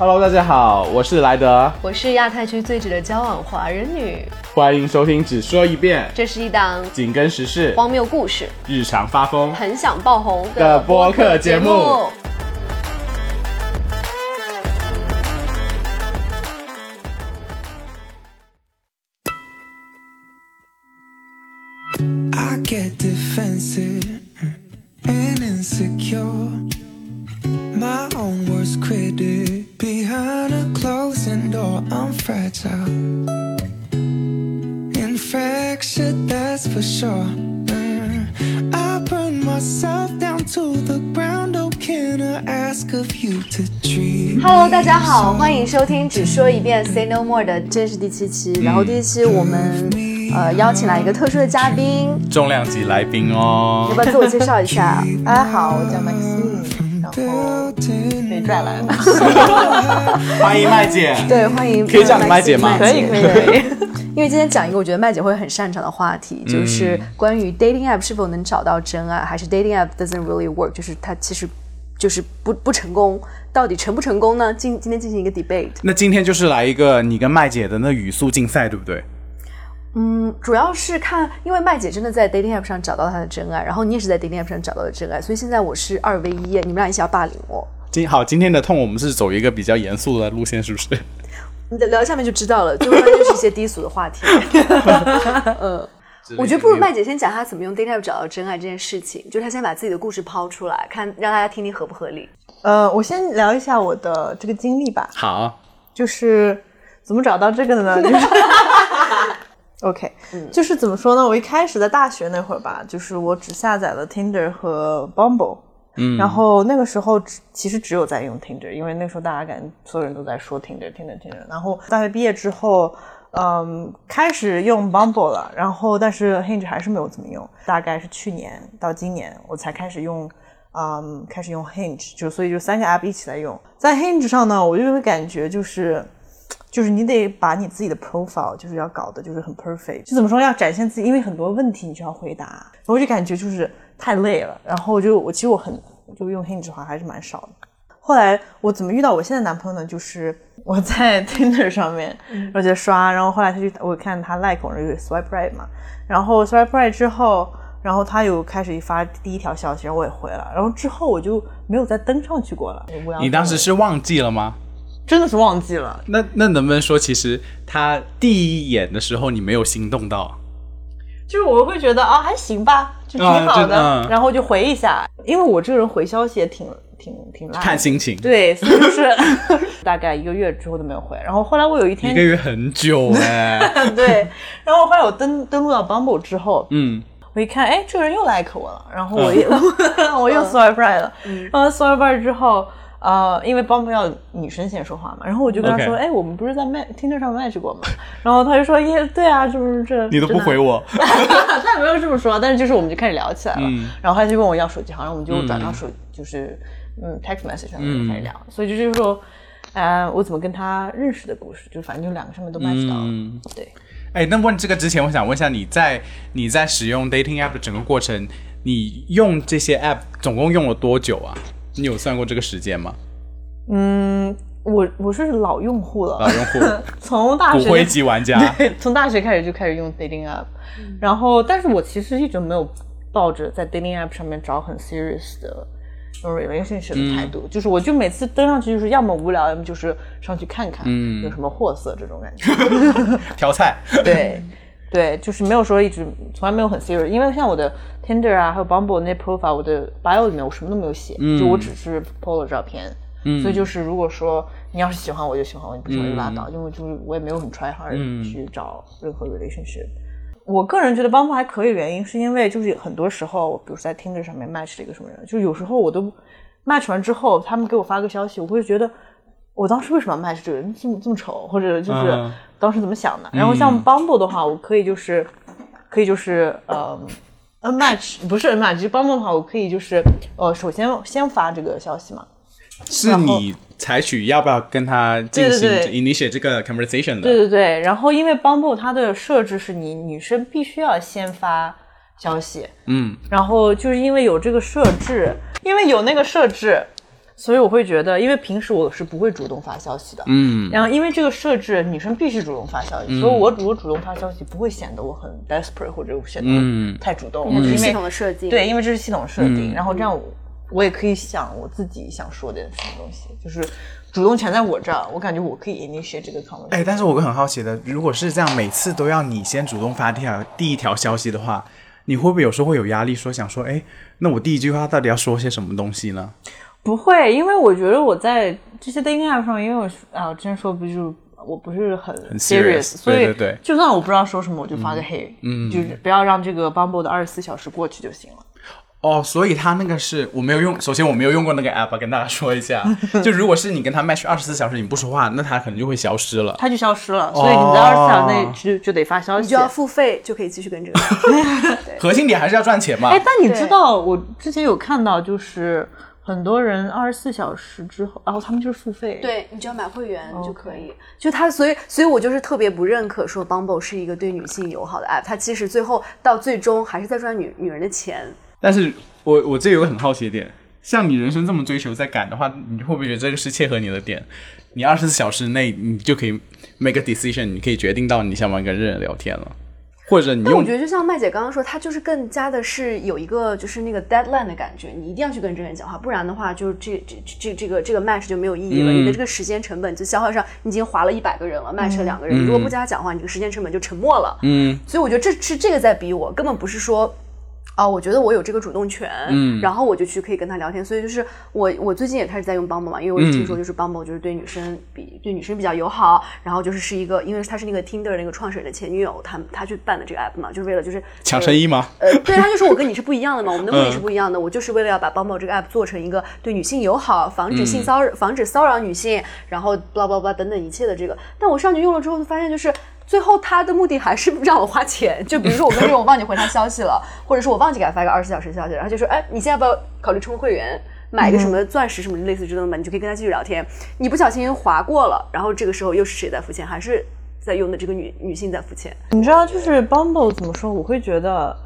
Hello，大家好，我是莱德，我是亚太区最值得交往华人女。欢迎收听只说一遍，这是一档紧跟时事、荒谬故事、日常发疯。很想爆红的播客节目。只说一遍 Say No More 的，这是第七期。然后第一期我们呃邀请来一个特殊的嘉宾，重量级来宾哦要不，要自我介绍一下？大家好，我叫麦西，然后被拽来的。欢迎麦姐。对，欢迎。可以叫你麦姐吗麦可以可以 因为今天讲一个我觉得麦姐会很擅长的话题，就是关于 dating app 是否能找到真爱，还是 dating app doesn't really work，就是它其实就是不不成功，到底成不成功呢？今今天进行一个 debate。那今天就是来一个你跟麦姐的那语速竞赛，对不对？嗯，主要是看，因为麦姐真的在 dating app 上找到她的真爱，然后你也是在 dating app 上找到的真爱，所以现在我是二 v 一，你们俩一起要霸凌我。今好，今天的痛我们是走一个比较严肃的路线，是不是？你聊下面就知道了，就是一些低俗的话题。嗯，我觉得不如麦姐先讲她怎么用 dating app 找到真爱这件事情，就是她先把自己的故事抛出来，看让大家听听合不合理。呃，我先聊一下我的这个经历吧，好，就是怎么找到这个的呢？就是 OK，、就是怎么说呢？我一开始在大学那会儿吧，就是我只下载了 Tinder 和 Bumble，嗯，然后那个时候只其实只有在用 Tinder，因为那时候大家感觉所有人都在说 Tinder，Tinder，Tinder。然后大学毕业之后，嗯，开始用 Bumble 了，然后但是 Hinge 还是没有怎么用，大概是去年到今年我才开始用。嗯，开始用 Hinge，就所以就三个 app 一起来用。在 Hinge 上呢，我就会感觉就是，就是你得把你自己的 profile 就是要搞得就是很 perfect，就怎么说要展现自己，因为很多问题你就要回答，我就感觉就是太累了。然后我就我其实我很就用 Hinge 的话还是蛮少的。后来我怎么遇到我现在男朋友呢？就是我在 Tinder 上面，然后就刷，然后后来他就我看他 like 我，然后就 swipe right 嘛，然后 swipe right 之后，然后他有开始发第一条消息，然后我也回了，然后之后我就没有再登上去过了。你当时是忘记了吗？真的是忘记了，那那能不能说，其实他第一眼的时候你没有心动到？就是我会觉得啊还行吧，就挺啊好的，然后就回一下，因为我这个人回消息也挺挺挺烂，看心情。对，所以就是 大概一个月之后都没有回，然后后来我有一天一个月很久 哎、对，然后后来我登登录到 Bumble 之后，嗯，我一看，哎，这个人又 like 我了，然后我也、我又 swipe right 了，然后 swipe right 之后，呃，因为 Bumble 要女生先说话嘛，然后我就跟他说，哎，我们不是在 match Tinder 上 match 过吗？然后他就说，耶，对啊，这不是这，你都不回我，他也没有这么说，但是就是我们就开始聊起来了，嗯。然后他就问我要手机号，然后我们就转到手，就是嗯 text message 上面开始聊，所以就是说，呃，我怎么跟他认识的故事，就反正就两个上面都 match 到了，嗯对。哎，那问这个之前，我想问一下，你在你在使用 dating app 的整个过程，你用这些 app 总共用了多久啊？你有算过这个时间吗？嗯，我我是老用户了，老用户 从大学骨灰级玩家，对，从大学开始就开始用 dating app，、然后但是我其实一直没有抱着在 dating app 上面找很 serious 的那种 relationship 的态度，就是我就每次登上去就是要么无聊，要么就是上去看看，嗯有什么货色这种感觉。调菜。对，对，就是没有说一直从来没有很 serious，因为像我的 Tinder 啊，还有 Bumble 那 profile，我的 bio 里面我什么都没有写，就我只是 PO 了照片。所以就是，如果说你要是喜欢我就喜欢我，你不喜欢就拉倒，因为就是我也没有很 try hard 嗯去找任何 relationship。我个人觉得 Bumble 还可以的原因，是因为就是很多时候，比如说在 Tinder 上面 match 了一个什么人，就是有时候我都 match 完之后，他们给我发个消息，我会觉得我当时为什么要 match 这个人这么这么丑，或者就是嗯当时怎么想的。然后像 Bumble 的话，我可以就是可以就是呃 n match 不是 n match，就 Bumble 的话，我可以就是呃首先先发这个消息嘛，是你采取要不要跟他进行对对对。initiate 这个 conversation 的？对对对，然后因为 Bumble 它的设置是你女生必须要先发消息，嗯，然后就是因为有这个设置，因为有那个设置，所以我会觉得，因为平时我是不会主动发消息的，嗯，然后因为这个设置，女生必须主动发消息，所以我如果主动发消息，不会显得我很 desperate 或者显得太主动，嗯因为系统的设计。对，因为这是系统设定，嗯。然后这样我我也可以想我自己想说点什么东西，就是主动权在我这儿，我感觉我可以 initiate 这个 conversation。哎，但是我会很好奇的，如果是这样，每次都要你先主动发第一条第一条消息的话，你会不会有时候会有压力，说想说，哎，那我第一句话到底要说些什么东西呢？不会，因为我觉得我在这些 dating app 上，因为我啊，我之前说不就是我不是很 serious，所以对对对就算我不知道说什么，我就发个嘿，嗯，就是不要让这个 Bumble 的二十四小时过去就行了。哦，所以他那个是我没有用，首先我没有用过那个 app，跟大家说一下，就如果是你跟他 match 二十四小时你不说话，那他可能就会消失了。他就消失了，所以你在二十四小时内就就得发消息。你就要付费，就可以继续跟这个。核心点还是要赚钱嘛。哎，但你知道我之前有看到，就是很多人二十四小时之后，然后他们就是付费。，对你只要买会员就可以。就他，所以所以我就是特别不认可说 Bumble 是一个对女性友好的 app，它其实最后到最终还是在赚女女人的钱。但是我我这有个很好奇的点，像你人生这么追求在赶的话，你会不会觉得这个是切合你的点？你二十四小时内你就可以 make a decision，你可以决定到你想不想跟人聊天了，或者你用但我觉得就像麦姐刚刚说，她就是更加的是有一个就是那个 deadline 的感觉，你一定要去跟这个人讲话，不然的话，就是这这这这个这个 match 就没有意义了。嗯你的这个时间成本就消耗上，你已经划了一百个人了，match 了两个人，你如果不跟他讲话，你这个时间成本就沉默了。嗯所以我觉得这是这个在逼我，根本不是说。哦，我觉得我有这个主动权，嗯然后我就去可以跟他聊天，所以就是我我最近也开始在用 Bumble 嘛，因为我听说就是 Bumble 就是对女生比对女生比较友好，然后就是是一个，因为他是那个 Tinder 那个创始人的前女友，他他去办的这个 app 嘛，就是为了就是抢生意吗？呃，对，他就说我跟你是不一样的嘛，我们的目的是不一样的。我就是为了要把 Bumble 这个 app 做成一个对女性友好，防止性骚扰、防止骚扰女性，然后 blah blah blah 等等一切的这个。但我上去用了之后，就发现就是最后他的目的还是让我花钱。就比如说我跟这个人我忘记回他消息了，或者是我忘记给他发一个二十四小时消息，然后就说，哎，你现在要不要考虑充会员？买一个什么钻石什么类似这种的，你就可以跟他继续聊天。你不小心划过了，然后这个时候又是谁在付钱？还是在用的这个女女性在付钱？你知道，就是 Bumble 怎么说？我会觉得，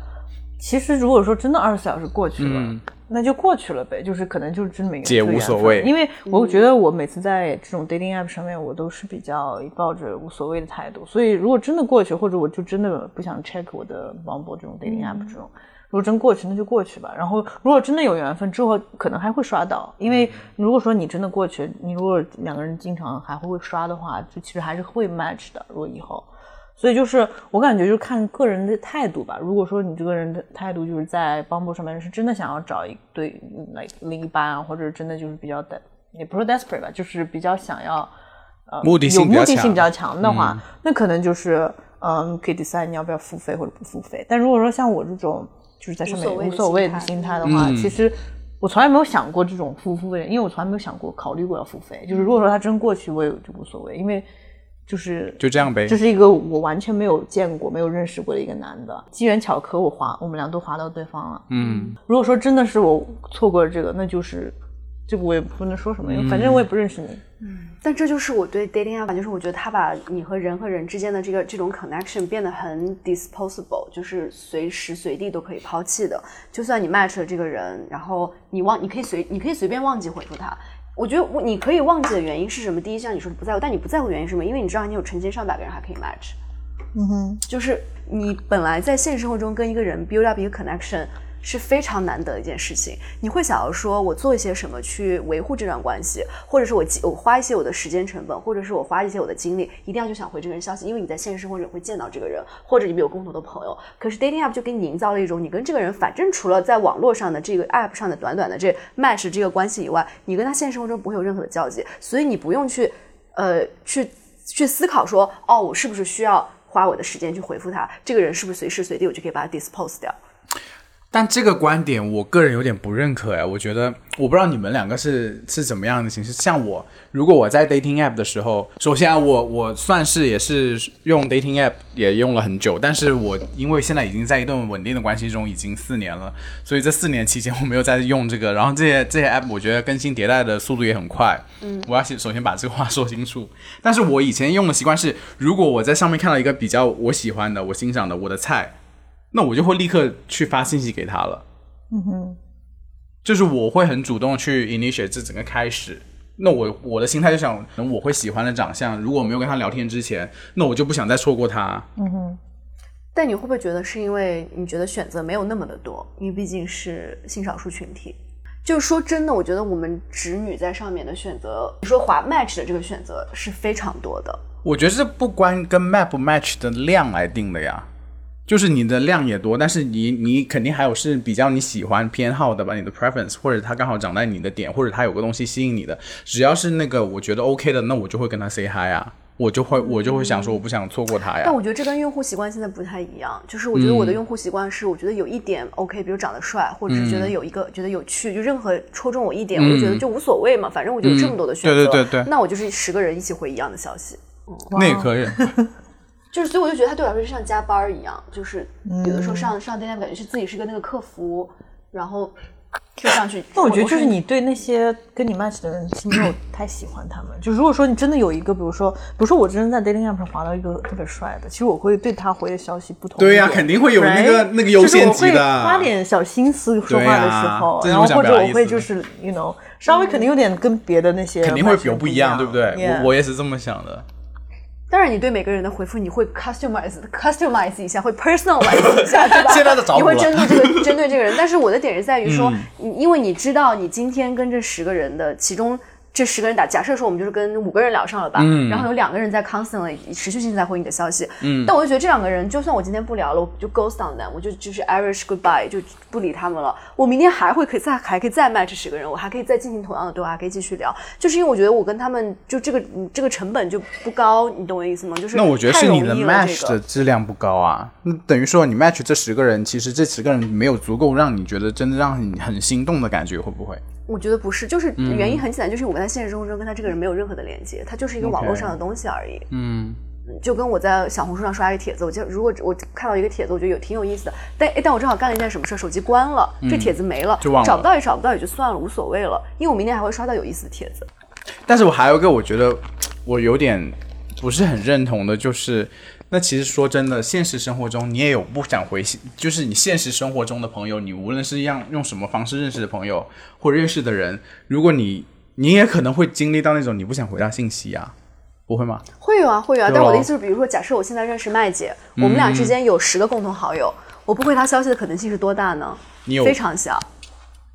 其实如果说真的二十四小时过去了，嗯那就过去了呗，就是可能就是真没姐无所谓因为我觉得我每次在这种 dating app 上面，我都是比较抱着无所谓的态度，所以如果真的过去，或者我就真的不想 check 我的 Bumble 这种 dating app 这种。如果真过去，那就过去吧。然后，如果真的有缘分，之后可能还会刷到。因为如果说你真的过去，你如果两个人经常还会刷的话，就其实还是会 match 的。如果以后，所以就是我感觉就是看个人的态度吧。如果说你这个人的态度就是在 Bumble 上面是真的想要找一对来另一半啊，或者真的就是比较的，也不是 desperate 吧，就是比较想要呃目的性有目的性比较强的话，那可能就是嗯可以 decide 你要不要付费或者不付费。但如果说像我这种就是在上面无所谓的无所谓的心心态的话，嗯其实。我从来没有想过这种付付费，因为我从来没有想过考虑过要付费。就是如果说他真过去，我也就无所谓，因为就是就这样呗这。是一个我完全没有见过、没有认识过的一个男的，机缘巧合，我划，我们俩都划到对方了。嗯，如果说真的是我错过了这个，那就是这个我也不能说什么，因为反正我也不认识你。嗯但这就是我对 dating app，就是我觉得他把你和人和人之间的这个这种 connection 变得很 disposable，就是随时随地都可以抛弃的。就算你 match 了这个人，然后你忘，你可以随你可以随便忘记回复他。我觉得我你可以忘记的原因是什么？第一，像你说的不在乎，但你不在乎原因是什么？因为你知道你有成千上百个人还可以 match。嗯哼，就是你本来在现实生活中跟一个人 build up 一个 connection 是非常难得的一件事情。你会想要说，我做一些什么去维护这段关系，或者是我我花一些我的时间成本，或者是我花一些我的精力，一定要就想回这个人消息，因为你在现实生活中会见到这个人，或者你们有共同的朋友。可是 dating app 就给你营造了一种，你跟这个人反正除了在网络上的这个 app 上的短短的这 match 这个关系以外，你跟他现实生活中不会有任何的交集，所以你不用去呃去去思考说，哦，我是不是需要花我的时间去回复他？这个人是不是随时随地我就可以把他 dispose 掉？但这个观点，我个人有点不认可哎。我觉得，我不知道你们两个是是怎么样的形式。像我，如果我在 dating app 的时候，首先啊，我我算是也是用 dating app 也用了很久，但是我因为现在已经在一段稳定的关系中已经四年了，所以这四年期间我没有再用这个。然后这些这些 app 我觉得更新迭代的速度也很快。嗯，我要先首先把这个话 说清楚。但是我以前用的习惯是，如果我在上面看到一个比较我喜欢的、我欣赏的、我的菜。那我就会立刻去发信息给他了。嗯哼，就是我会很主动去 initiate 这整个开始。那我我的心态就想，可能我会喜欢的长相，如果没有跟他聊天之前，那我就不想再错过他。嗯哼但你会不会觉得是因为你觉得选择没有那么的多？因为毕竟是性少数群体。就是说真的，我觉得我们直女在上面的选择，你说滑 match 的这个选择是非常多的。我觉得这不关跟 map 不 match 的量来定的呀，就是你的量也多，但是你你肯定还有是比较你喜欢偏好的吧，你的 preference，或者他刚好长在你的点，或者他有个东西吸引你的，只要是那个我觉得 OK 的，那我就会跟他 say hi 啊，我就会我就会想说我不想错过他呀。但。我觉得这跟用户习惯现在不太一样，就是我觉得我的用户习惯是，我觉得有一点 OK，比如长得帅，或者是觉得有一个、觉得有趣，就任何戳中我一点，我就觉得就无所谓嘛，反正我就有这么多的选择，对对对对。那我就是十个人一起回一样的消息。那也可以，就是，所以我就觉得他对我来说就像加班儿一样，就是有的时候上上 d a 感觉是自己是个那个客服，然后就上去。那我觉得就是是你对那些跟你 match 的人，其实没有 太喜欢他们。就如果说你真的有一个，比如说，比如说我真的在 dating app 上划到一个特别帅的，其实我会对他回的消息不同。对呀肯定会有那个 right？那个优先级的就是我会花点小心思说话的时候，然后或者我会就是 you know 稍微肯定有点跟别的那些肯定会有不一样，对不对？Yeah 我我也是这么想的。当然，你对每个人的回复，你会 customize customize 一下，会 personalize 一下，对吧？现在的找你会针对这个针对这个人，但是我的点是在于说，嗯因为你知道你今天跟这十个人的其中。这十个人打，假设说我们就是跟五个人聊上了吧，嗯然后有两个人在 constantly 持续性在回你的消息，嗯，但我就觉得这两个人，就算我今天不聊了，我就 ghost on them，我就就是 Irish goodbye，就不理他们了。我明天还会可以再还可以再 match 十个人，我还可以再进行同样的对话，还可以继续聊，就是因为我觉得我跟他们就这个嗯这个成本就不高，你懂我的意思吗？就是那我觉得太是你的 match 这个的质量不高啊，那等于说你 match 这十个人，其实这十个人没有足够让你觉得真的让你很心动的感觉，会不会？我觉得不是，就是原因很简单，就是我在现实生活中跟他这个人没有任何的连接，他就是一个网络上的东西而已。嗯，就跟我在小红书上刷一个帖子，我就如果我看到一个帖子，我觉得有挺有意思的，但诶但我正好干了一件什么事儿，手机关了，这帖子没了，嗯就忘了。找不到也找不到也就算了，无所谓了，因为我明天还会刷到有意思的帖子。但是我还有一个我觉得我有点不是很认同的，就是那其实说真的，现实生活中你也有不想回信，就是你现实生活中的朋友，你无论是让用什么方式认识的朋友或认识的人，如果你你也可能会经历到那种你不想回他信息啊，不会吗？会有啊，会有啊。但我的意思是，比如说，假设我现在认识麦姐，我们俩之间有十个共同好友，我不回她消息的可能性是多大呢？你有非常小，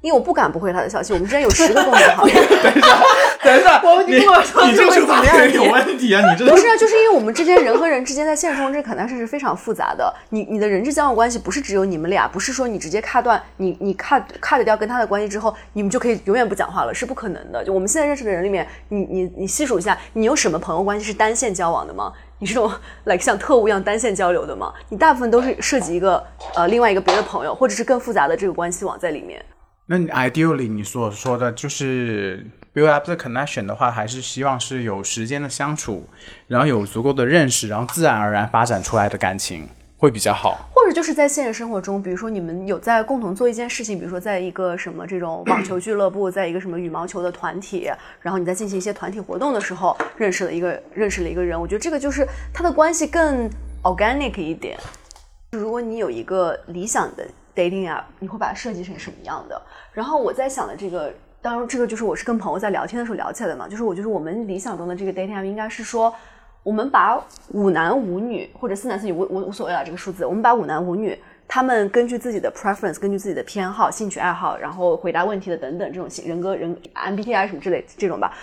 因为我不敢不回他的消息。我们之间有十个共同好友，等一下，我你跟我说你这个这会怎么样有问题啊！你这不是啊，就是因为我们之间人和人之间在现实中这可能是是非常复杂的。你你的人际交往关系不是只有你们俩，不是说你直接卡断，你你 cut cut 掉跟他的关系之后，你们就可以永远不讲话了，是不可能的。就我们现在认识的人里面，你你你细数一下，你有什么朋友关系是单线交往的吗？你是这种 like 像特务一样单线交流的吗？你大部分都是涉及一个呃另外一个别的朋友，或者是更复杂的这个关系网在里面。那你 ideally 你所说的就是 build up the connection 的话，还是希望是有时间的相处，然后有足够的认识，然后自然而然发展出来的感情会比较好。或者就是在现实生活中，比如说你们有在共同做一件事情，比如说在一个什么这种网球俱乐部，在一个什么羽毛球的团体，然后你在进行一些团体活动的时候，认识了一个认识了一个人，我觉得这个就是他的关系更 organic 一点。如果你有一个理想的 dating 呀你会把它设计成什么样的？然后我在想的这个，当然这个就是我是跟朋友在聊天的时候聊起来的嘛，就是我觉得我们理想中的这个 dating 啊应该是说，我们把五男五女或者四男四女无无无所谓了这个数字，我们把五男五女。他们根据自己的 preference，根据自己的偏好、兴趣爱好，然后回答问题的等等这种性人格人 MBTI 什么之类这种吧，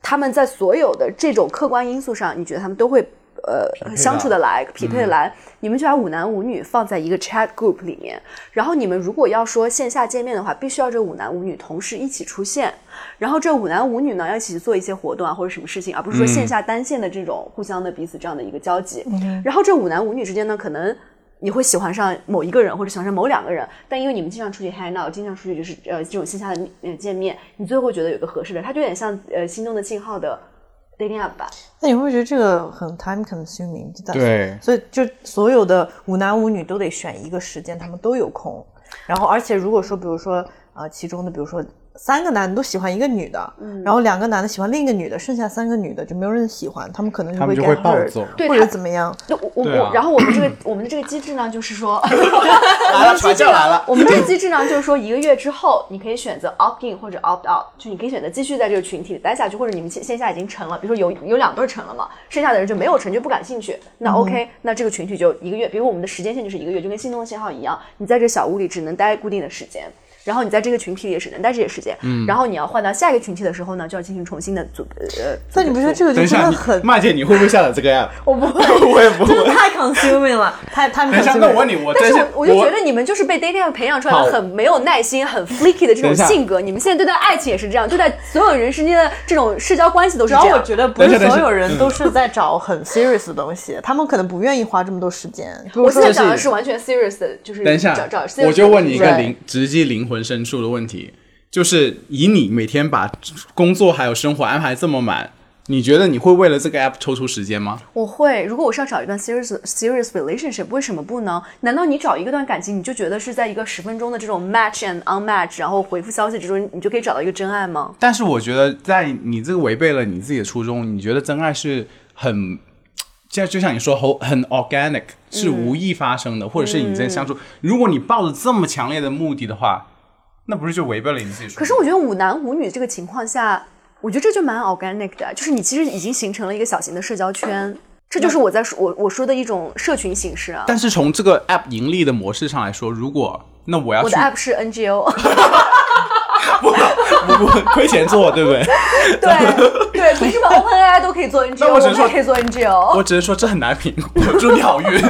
他们在所有的这种客观因素上，你觉得他们都会呃相处的来、匹配的来？你们就把五男五女放在一个 chat group 里面，然后你们如果要说线下见面的话，必须要这五男五女同时一起出现，然后这五男五女呢要一起去做一些活动啊或者什么事情，而不是说线下单线的这种互相的彼此这样的一个交集。然后这五男五女之间呢，可能。你会喜欢上某一个人，或者喜欢上某两个人，但因为你们经常出去 hang out，经常出去就是呃这种线下的呃见面，你最后会觉得有个合适的，他就有点像呃心动的信号的 dating app 吧。那你会不会觉得这个很 time consuming？对所以就所有的五男五女都得选一个时间，他们都有空。然后，而且如果说，比如说，呃，其中的比如说三个男的都喜欢一个女的，嗯然后两个男的喜欢另一个女的，剩下三个女的就没有人喜欢，他们可能会他们就会暴 hurt，走或者怎么样。就我我啊我，然后我们这个我们的这个机制呢，就是说，来了，传教来了。我们这个机制呢，就是说一个月之后，你可以选择 opt in 或者 opt out，就你可以选择继续在这个群体里待下去，或者你们线线下已经成了，比如说有有两对成了嘛，剩下的人就没有成，就不感兴趣。那 OK，、那这个群体就一个月，比如我们的时间线就是一个月，就跟心动的信号一样，你在这小屋里只能待固定的时间。然后你在这个群体里也只能待这些时间，然后你要换到下一个群体的时候呢，就要进行重新的组呃。那你不觉得这个就真的很？麦姐，你会不会下载这个 app？我不会，我也不会真的太 consuming 了，太太等一下那我问你，我但是我我就觉得你们就是被 dating 培养出来的很没有耐心、很 flaky 的这种性格。你们现在对待爱情也是这样，对待所有人之间的这种社交关系都是主要我这样。觉得不是所有人都是在找很 serious 的东西，他们可能不愿意花这么多时间。我现在是讲的是完全 serious 的，就是等一下找找 serious 我就问你一个灵直击灵魂深处的问题，就是以你每天把工作还有生活安排这么满，你觉得你会为了这个 app 抽出时间吗？我会，如果我是要找一段 serious serious relationship，为什么不呢？难道你找一个段感情，你就觉得是在一个十分钟的这种 match and unmatch，然后回复消息之中，你就可以找到一个真爱吗？但是我觉得，在你这个违背了你自己的初衷，你觉得真爱是很，现在就像你说，很很 organic，是无意发生的，或者是你在相处。如果你抱着这么强烈的目的的话，那不是就违背了你自己说？可是我觉得五男五女这个情况下，我觉得这就蛮 organic 的，就是你其实已经形成了一个小型的社交圈，这就是我在说我我说的一种社群形式啊。但是从这个 app 盈利的模式上来说，如果那我要我的 app 是 NGO，不不不亏钱做，对不对？对对，凭什么 OpenAI 都可以做 NGO，那我只能说们也可以做 NGO？我只是说这很难评我，祝你好运。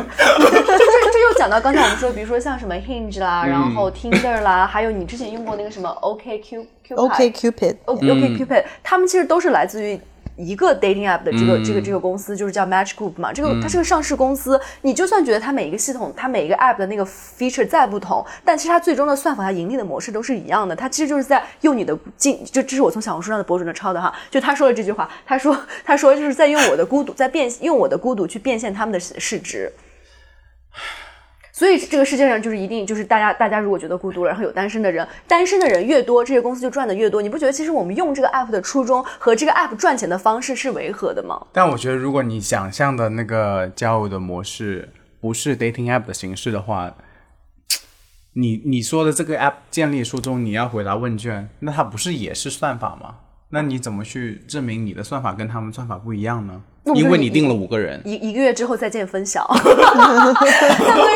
讲到刚才我们说，比如说像什么 Hinge 啦，然嗯后 Tinder 啦，还有你之前用过那个什么 OKQ Q OK Cupid，O 嗯 OK Cupid，他们其实都是来自于一个 dating app 的这个、这个这个公司，就是叫 Match Group 嘛。这个、它是个上市公司，你就算觉得它每一个系统、它每一个 app 的那个 feature 再不同，但其实它最终的算法、它盈利的模式都是一样的。它其实就是在用你的进，就这是我从小红书上的博主那抄的哈。就他说了这句话，他说他说就是在用我的孤独，在变用我的孤独去变现他们的市值。所以这个世界上就是一定就是大家大家如果觉得孤独了，然后有单身的人，单身的人越多，这些公司就赚的越多。你不觉得其实我们用这个 app 的初衷和这个 app 赚钱的方式是违和的吗？但我觉得，如果你想象的那个交友的模式不是 dating app 的形式的话，你你说的这个 app 建立初衷，你要回答问卷，那它不是也是算法吗？那你怎么去证明你的算法跟他们算法不一样呢？因为你定了五个人，一一个月之后再见分晓，那不跟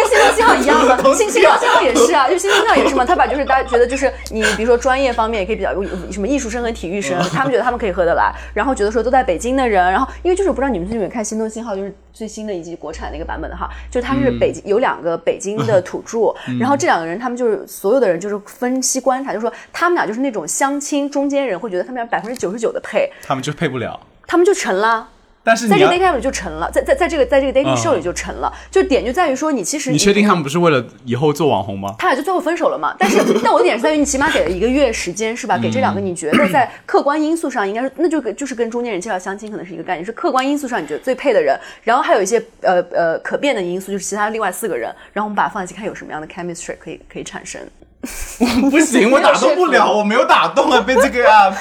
心动信号一样吗？心心动信号也是啊，就心动信号也是嘛。他把就是大家觉得就是你比如说专业方面也可以比较什么艺术生和体育生，他们觉得他们可以合得来，然后觉得说都在北京的人，然后因为就是我不知道你们有没有看心动信号，就是最新的一季国产那个版本的哈，就他是北京、有两个北京的土著，然后这两个人他们就是所有的人就是分析观察，就说他们俩就是那种相亲中间人会觉得他们俩百分之九十九的配，他们就配不了。他们就成了。但是在这个 dating 里就成了，在在在这个在这个 dating 嗯 show 里就成了，就点就在于说你其实你确定他们不是为了以后做网红吗？他俩就最后分手了嘛？但是但我的点是在于你起码给了一个月时间是吧？给这两个你觉得在客观因素上应该是那就跟就是跟中间人介绍相亲可能是一个概念，是客观因素上你觉得最配的人，然后还有一些呃呃可变的因素，就是其他另外四个人，然后我们把它放一起看有什么样的 chemistry 可以可以产生。我不行，我打动不了，我没有打动啊，被这个 app，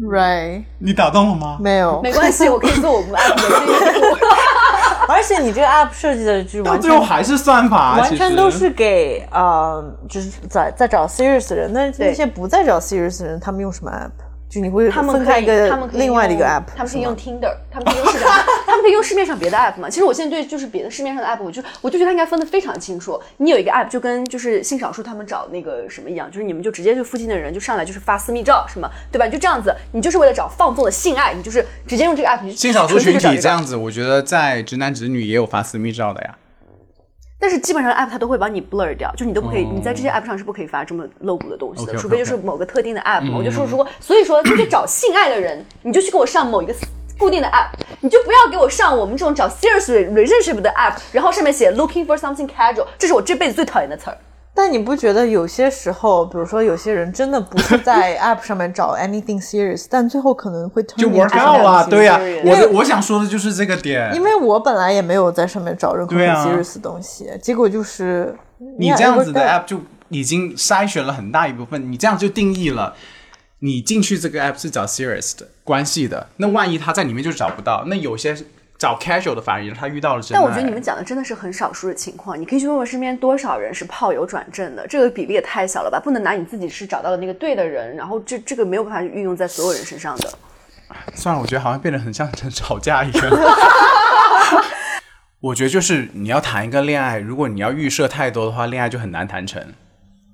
Right，你打动了吗？没有。没关系，我可以做我们 app。而且你这个 app 设计的就完全最后还是算法啊，完全都是给呃，就是在在找 serious 的人。那那些不在找 serious 的人，他们用什么 app？就你会他们可以，分开一个他们可以另外的一个 app，他们可以用 Tinder，他们可以用市场，他们可以用市面上别的 app 嘛。其实我现在对就是别的市面上的 app，我就我就觉得它应该分得非常清楚。你有一个 app 就跟就是性少数他们找那个什么一样，就是你们就直接就附近的人就上来就是发私密照什么，对吧？你就这样子，你就是为了找放纵的性爱，你就是直接用这个 app，性少数群体这样子，我觉得在直男直女也有发私密照的呀。但是基本上 app 它都会把你 blur 掉，就你都不可以，哦你在这些 app 上是不可以发这么露骨的东西的除非就是某个特定的 app 嘛。我就说，如果所以说，就去找性爱的人，你就去给我上某一个固定的 app，你就不要给我上我们这种找 serious relationship 的 app，然后上面写 looking for something casual，这是我这辈子最讨厌的词儿。但你不觉得有些时候，比如说有些人真的不是在 app 上面找 anything serious，但最后可能会就 work out 啊，对呀、我的我想说的就是这个点。因为我本来也没有在上面找任何 serious 的东西，结果就是你这样子的 app 就已经筛选了很大一部分，你这样就定义了。你进去这个 app 是找 serious 的关系的，那万一他在里面就找不到，那有些找 casual 的反而他遇到了真爱。但我觉得你们讲的真的是很少数的情况，你可以去问问身边多少人是炮友转正的，这个比例也太小了吧？不能拿你自己是找到了那个对的人，然后这这个没有办法运用在所有人身上的。算了，我觉得好像变得很像在吵架一样。我觉得就是你要谈一个恋爱，如果你要预设太多的话，恋爱就很难谈成，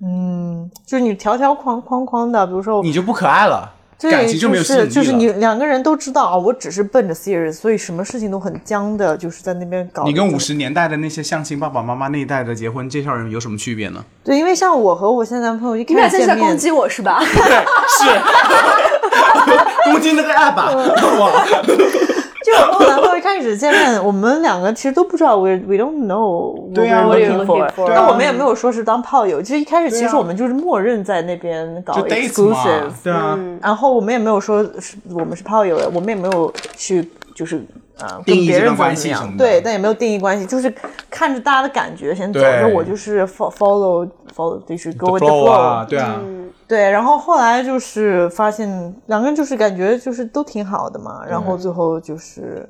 嗯就是你条条框框框的，比如说你就不可爱了，对感情就没有吸引力了。是就是你两个人都知道啊，我只是奔着 serious，所以什么事情都很僵的，就是在那边搞。你跟五十年代的那些相亲爸爸妈妈那一代的结婚介绍人有什么区别呢？对，因为像我和我现在男朋友一见面现在在攻，击我是吧？对是 攻击那个 app 吧？哇，就我和我男朋友一开始见面，我们两个其实都不知道 we we don't know 对啊 what we're looking for，for 但我们也没有说是当炮友，就是一开始其实我们就是默认在那边搞 exclusive，，对啊，然后我们也没有说是我们是炮友，我们也没有去就是啊跟别人关系对，但也没有定义关系，就是看着大家的感觉先走，那我就是 fo- follow follow 就是 go with the，flow，对啊，对，然后后来就是发现两个人就是感觉就是都挺好的嘛，然后嗯最后就是。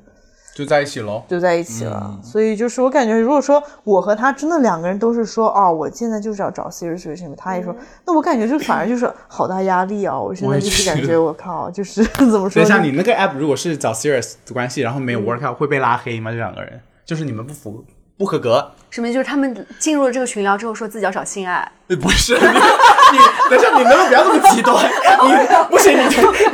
就在一起喽。就在一起了。嗯所以就是我感觉，如果说我和他真的两个人都是说，哦，我现在就是要找 serious relationship，他也说，那我感觉就反而就是好大压力啊！我现在就是感觉觉我靠，就是 怎么说等一下，你那个 app 如果是找 serious 的关系，然后没有 work out，会被拉黑吗？这两个人就是你们不符不合格？什么就是他们进入了这个群聊之后说自己要找性爱，呃不是你，你等一下，你能不能不要这么极端？你不行，你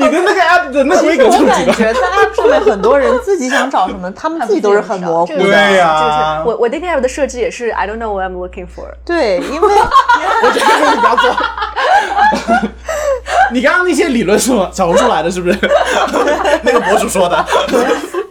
你的那个 app 的那规格我这么极端。感觉在 app 上面很多人自己想找什么，他们自己都是很模糊的。对呀这个是我我 dating app 的设置也是 I don't know what I'm looking for。对，因为 我觉得你不要做。你刚刚那些理论是吗？找不出来的，是不是？那个博主说的。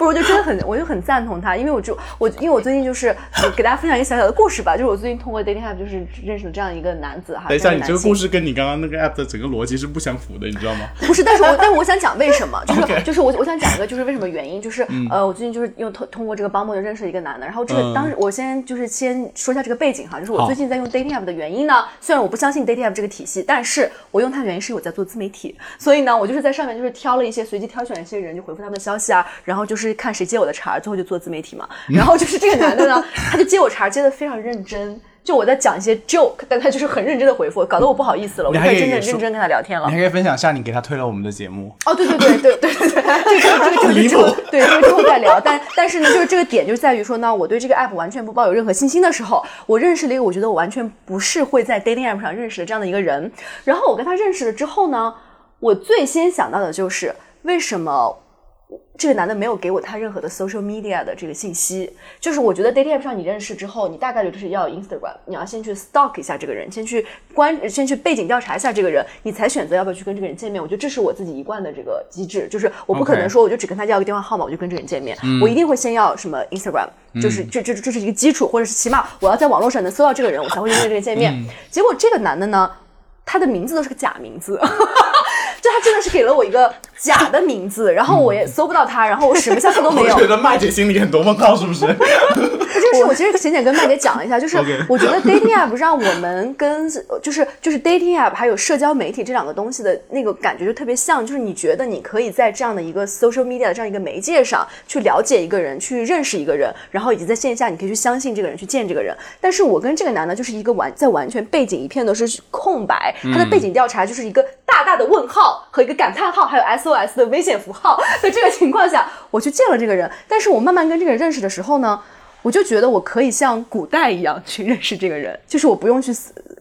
不是，我就真的很，我就很赞同他，因为我就我，因为我最近就是呃给大家分享一个小小的故事吧，就是我最近通过 dating app 就是认识了这样一个男子哈。等一下，你这个故事事跟你刚刚那个 app 的整个逻辑是不相符的，你知道吗？不是，但是我但是我想讲为什么，就是就是我我想讲一个就是为什么原因，就是、呃我最近就是用通通过这个帮陌就认识了一个男的，然后这个、嗯当时我先就是先说一下这个背景哈，就是我最近在用 dating app 的原因呢，虽然我不相信 dating app 这个体系，但是我用它的原因是我在做自媒体，所以呢我就是在上面就是挑了一些随机挑选了一些人，就回复他们的消息啊，然后就是看谁接我的茬儿，最后就做自媒体嘛。然后就是这个男的呢，他就接我茬儿接的非常认真。就我在讲一些 joke，但他就是很认真的回复，搞得我不好意思了，我就开始真的认真跟他聊天了你还。可以分享一下你给他推了我们的节目。哦，对对对对对对对，这个这个这个离之后对这个之后再聊。但但是呢，就是这个点就在于说呢，我对这个 app 完全不抱有任何信心的时候，我认识了一个我觉得我完全不是会在 dating app 上认识的这样的一个人。然后我跟他认识了之后呢，我最先想到的就是为什么。这个男的没有给我他任何的 social media 的这个信息，就是我觉得 dating app 上你认识之后，你大概率就是要 Instagram，你要先去 stalk 一下这个人，先去关，先去背景调查一下这个人，你才选择要不要去跟这个人见面。我觉得这是我自己一贯的这个机制，就是我不可能说我就只跟他要个电话号码，我就跟这个人见面，我一定会先要什么 Instagram，就是这这这是一个基础，或者是起码我要在网络上能搜到这个人，我才会跟这个人见面。结果这个男的呢，他的名字都是个假名字。就他真的是给了我一个假的名字，然后我也搜不到他，然后我什么消息都没有 我。觉得麦姐心里很多问号，是不是？这个是我其实浅浅跟麦姐讲了一下，就是我觉得 dating app 让我们跟就是就是 dating app 还有社交媒体这两个东西的那个感觉就特别像，就是你觉得你可以在这样的一个 social media 的这样一个媒介上去了解一个人，去认识一个人，然后以及在线下你可以去相信这个人，去见这个人。但是我跟这个男的就是一个完在完全背景一片都是空白，他的背景调查就是一个大大的问号和一个感叹号，还有 SOS 的危险符号的这个情况下，我去见了这个人。但是我慢慢跟这个人认识的时候呢，我就觉得我可以像古代一样去认识这个人，就是我不用去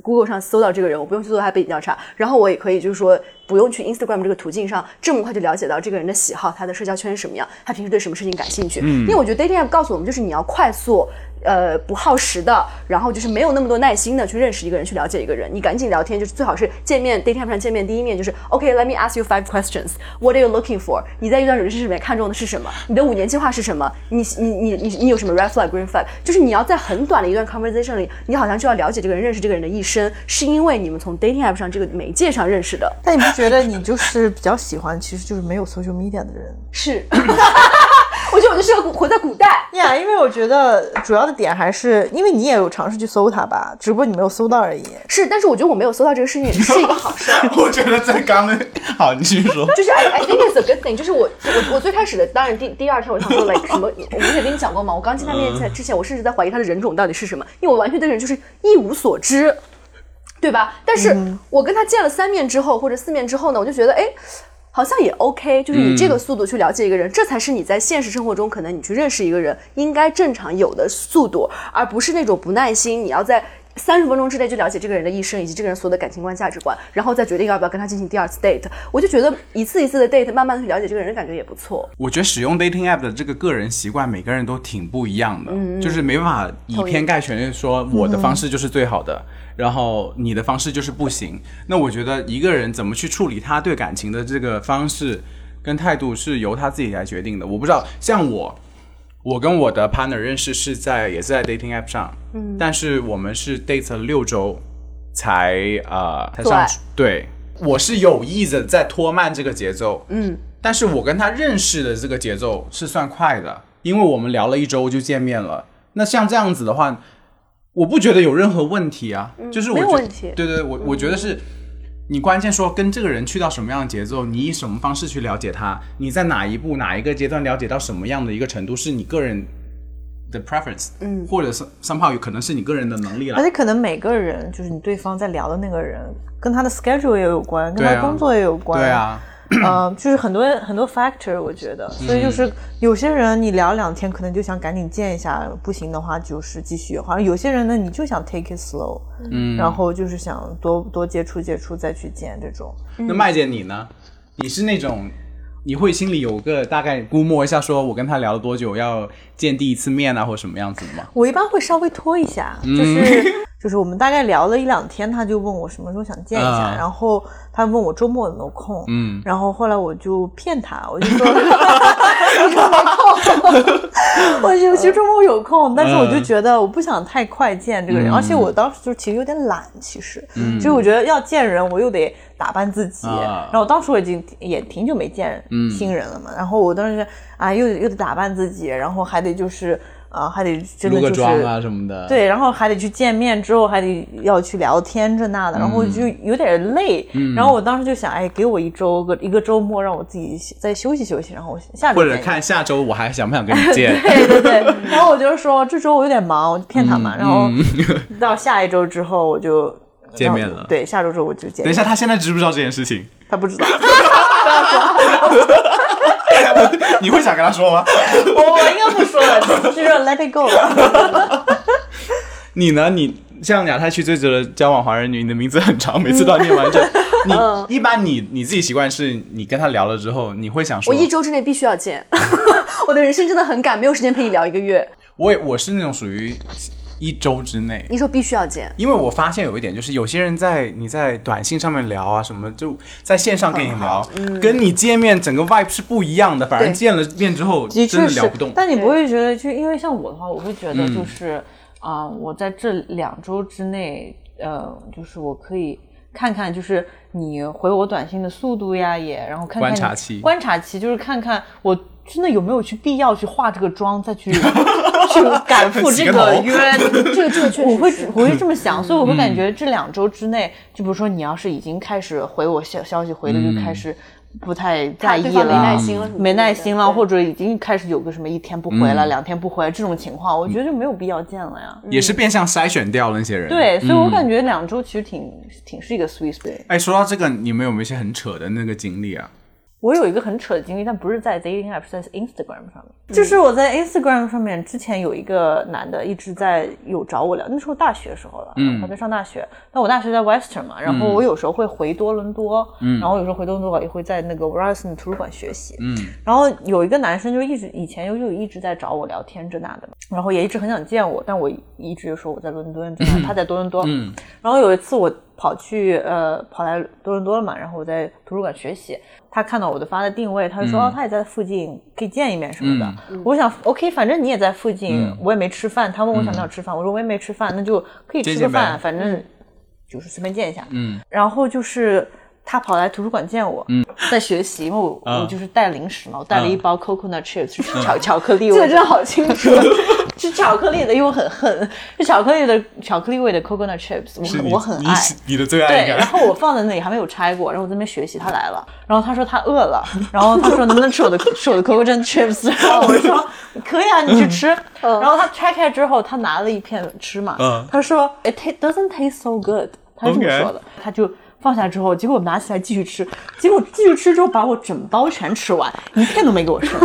Google 上搜到这个人，我不用去做他背景调查，然后我也可以就是说不用去 Instagram 这个途径上这么快就了解到这个人的喜好，他的社交圈是什么样，他平时对什么事情感兴趣。嗯因为我觉得 dating app 告诉我们，就是你要快速。呃，不耗时的，然后就是没有那么多耐心的去认识一个人，去了解一个人。你赶紧聊天，就是最好是见面 dating app 上见面第一面就是 OK，let、me ask you five questions. What are you looking for？你在一段人生里面看中的是什么？你的五年计划是什么？你你你你你有什么 red flag、green flag？就是你要在很短的一段 conversation 里，你好像就要了解这个人，认识这个人的一生，是因为你们从 dating app 上这个媒介上认识的。但你不觉得你就是比较喜欢，其实就是没有 social media 的人？是，我觉得我就是个古活在古代。呀因为我觉得主要的点还是因为你也有尝试去搜它吧，只不过你没有搜到而已。是，但是我觉得我没有搜到这个事情是一个好事儿。我觉得在刚刚，好，你继续说。就是 I I think it's a good thing。就是我我我最开始的，当然第第二天我想说 like 什么，我不是也跟你讲过吗？我刚进他面前之前，我甚至在怀疑他的人种到底是什么，因为我完全对人就是一无所知，对吧？但是我跟他见了三面之后或者四面之后呢，我就觉得哎。好像也 OK，就是你这个速度去了解一个人，这才是你在现实生活中可能你去认识一个人应该正常有的速度，而不是那种不耐心，你要在三十分钟之内就了解这个人的一生以及这个人所有的感情观、价值观，然后再决定要不要跟他进行第二次 date。我就觉得一次一次的 date，慢慢的去了解这个人，感觉也不错。我觉得使用 dating app 的这个个人习惯，每个人都挺不一样的，就是没办法以偏概全的说我的方式就是最好的，然后你的方式就是不行。那我觉得一个人怎么去处理他对感情的这个方式跟态度，是由他自己来决定的。我不知道，像我，我跟我的 partner 认识是在也是在 dating app 上，嗯，但是我们是 date 了六周才呃才上做爱。对，我是有意的在拖慢这个节奏，嗯，但是我跟他认识的这个节奏是算快的，因为我们聊了一周就见面了。那像这样子的话，我不觉得有任何问题啊，就是我嗯没有觉问题。嗯对对，我我觉得是。你关键说跟这个人去到什么样的节奏，你以什么方式去了解他，你在哪一步哪一个阶段了解到什么样的一个程度，是你个人的 preference，嗯，或者是 somehow 有可能是你个人的能力了而。且可能每个人就是你对方在聊的那个人，跟他的 schedule 也有关，跟他工作也有关。对啊，嗯，就是很多很多 factor，我觉得，所以就是有些人你聊两天，可能就想赶紧见一下，不行的话就是继续。好像有些人呢，你就想 take it slow，嗯，然后就是想多多接触接触再去见这种。那麦姐你呢？你是那种你会心里有个大概估摸一下，说我跟他聊了多久，要见第一次面啊，或者什么样子的吗？我一般会稍微拖一下，嗯就是就是我们大概聊了一两天，他就问我什么时候想见一下，啊。然后他问我周末有没有空，嗯。然后后来我就骗他，我就说我说没空，我就其实 周末有空，但是我就觉得我不想太快见这个人，嗯。而且我当时就其实有点懒，其实，就是我觉得要见人，我又得打扮自己，啊。然后当时我已经也挺久没见新人了嘛，然后我当时啊又又得打扮自己，然后还得就是。啊，还得真的就是什么的。，对，然后还得去见面，之后还得要去聊天这那的，然后就有点累。然后我当时就想，哎，给我一周个一个周末，让我自己再休息休息，然后我下周或者看下周我还想不想跟你 见。对对对，然后我就说这周我有点忙，我就骗他嘛。然后 到下一周之后我就嗯 见面了对，下周之后我就见面。等一下，他现在知不知道这件事情？他不知道，你会想跟他说吗？我我应该不说了，就是 let it go。你呢？你像亚太区最值得交往华人女，你的名字很长，每次都要念完整。你一般你你自己习惯是你跟他聊了之后，你会想说，我一周之内必须要见，我的人生真的很赶，没有时间陪你聊一个月。我也我是那种属于一周之内。你说必须要见，因为我发现有一点，就是有些人在你在短信上面聊啊什么，就在线上跟你聊，跟你见面整个 vibe 是不一样的。反而见了面之后，的真的聊不动。但你不会觉得，就因为像我的话，我会觉得就是啊、我在这两周之内，呃，就是我可以看看，就是你回我短信的速度呀，也然后看看观察期观察期就是看看我。真的有没有去必要去化这个妆，再去 去赶赴这个 约？这个这个确实我会我会这么想，所以我会感觉这两周之内，就比如说你要是已经开始回我消消息，回的就开始不太在意了没了，耐心了没耐之类的心了，或者已经开始有个什么一天不回嗯、两天不回这种情况，我觉得就没有必要见了呀。也是变相筛选掉了那些人。对，所以我感觉两周其实挺挺是一个 sweet spot。哎，说到这个，你们有没有一些很扯的那个经历啊？我有一个很扯的经历，但不是在 dating app，是在 Instagram 上面。就是我在 Instagram 上面之前有一个男的一直在有找我聊，那时候大学时候了，嗯，他在上大学。那我大学在 Western 嘛，然后我有时候会回多伦多，嗯，然后有时候回多伦多也会在那个 Ryerson 图书馆学习，嗯，然后有一个男生就一直以前就一直在找我聊天这那的，然后也一直很想见我，但我一直就说我在伦敦，他在多伦多，嗯，然后有一次我跑去呃跑来多伦多了嘛，然后我在图书馆学习，他看到我的发的定位，他就说、哦他也在附近，可以见一面什么的。我想 OK，反正你也在附近，我也没吃饭，他问我想不想吃饭，我说我也没吃饭，那就可以吃个饭，反正就是随便见一下。嗯，然后就是。他跑来图书馆见我，嗯，在学习，因为我、嗯我就是带零食嘛，我带了一包 coconut chips，是巧巧克力味的，记得真的好清楚。是巧克力的，因为我很恨，是巧克力的巧克力味的 coconut chips，我很我很爱。你的最爱对，然后我放在那里还没有拆过，然后我在那边学习，他来了，然后他说他饿了，然后他说能不能吃我的吃我的 coconut chips，然后我说可以啊，你去吃。然后他拆开之后，他拿了一片吃嘛，嗯。他说 it doesn't taste so good，他是这么说的，他就。放下之后，结果我拿起来继续吃，结果继续吃之后把我整包全吃完，一片都没给我剩。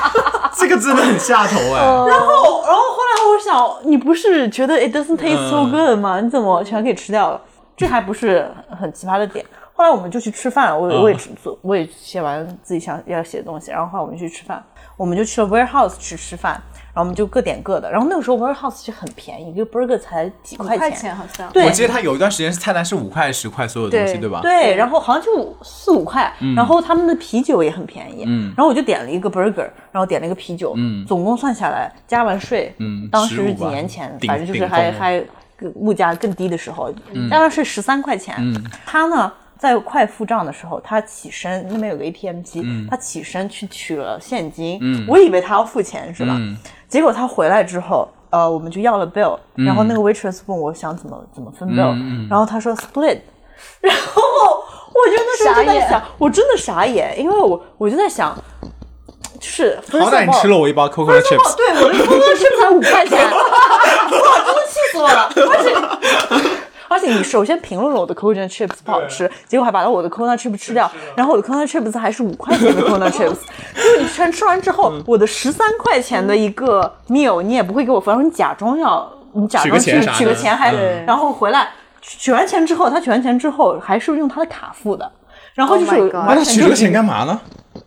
这个真的很下头哎。然后，然后后来我想，你不是觉得 it doesn't taste so good 吗？你怎么全给吃掉了？这还不是很奇葩的点。后来我们就去吃饭，我我也吃做，我也写完自己想要写的东西，然后后来我们去吃饭，我们就去了 warehouse 去吃饭，然后我们就各点各的。然后那个时候 warehouse 其实很便宜，一个 burger 才几块块钱，好像。对。我记得他有一段时间是菜单是五块十块所有东西，对对吧？对，然后好像就四五块，然后他们的啤酒也很便宜，嗯。然后我就点了一个 burger，然后点了一个啤酒，嗯。总共算下来加完税，嗯当时是几年前，反正就是还还物价更低的时候，加完税十三块钱，嗯。他呢。在快付账的时候，他起身那边有个 ATM 机，嗯。他起身去取了现金。我以为他要付钱是吧？嗯。结果他回来之后，呃，我们就要了 bill，、然后那个 waitress 问我想怎么怎么分 bill，、嗯然后他说 split，然后我就那时候就傻眼。在想，我真的傻眼，因为我我就在想，就是好歹你吃了我一包 coconut 哦 chips，对，我的 coconut chips 才五块钱，哇，真的气死我了！而且而且你首先评论了我的 coconut chips 不好吃，结果还把我的 coconut chips 吃掉，然后我的 coconut chips 还是五块钱的 coconat chips，就是你全吃完之后，我的十三块钱的一个 meal 你也不会给我分，然后你假装要你假装去取个钱还，嗯然后回来取完钱之后，他取完钱之后还是用他的卡付的。然后就是 Oh 那他完全取这个钱干嘛呢？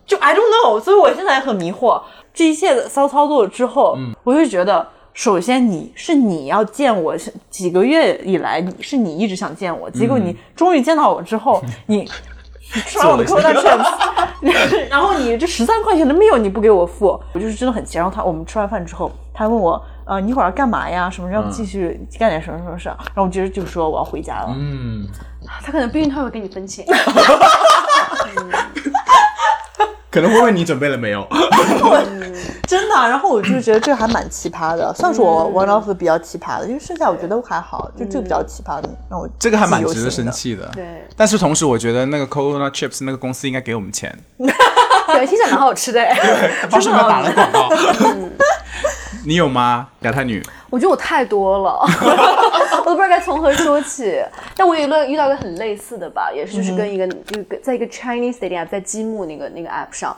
就 I don't know，所以我现在很迷惑。这一切的骚操作之后，我就觉得，首先你是你要见我，是几个月以来你是你一直想见我，结果你终于见到我之后，你你 吃完我的 coconut chips，然后你这十三块钱的 meal 你不给我付，我就是真的很气。然后他我们吃完饭之后，他还问我，呃，你一会儿要干嘛呀？什么要继续干点什么什么事儿？然后我接着就说我要回家了。嗯，他可能避孕套会给你分钱。可能会问你准备了没有？真的啊、然后我就觉得这还蛮奇葩的，算是我 one of 比较奇葩的，因为剩下我觉得还好，就这个比较奇葩的，让我这个还蛮值得。生气的。对但是同时我觉得那个 coconut chips 那个公司应该给我们钱，对，听起来蛮好吃的 哎。帮什么打了广告？你有吗？亚太女？我觉得我太多了，我都不知道该从何说起。但我有了遇到一个很类似的吧，也是就是跟一个、就是跟在一个 Chinese dating app 在积木那个那个 app 上。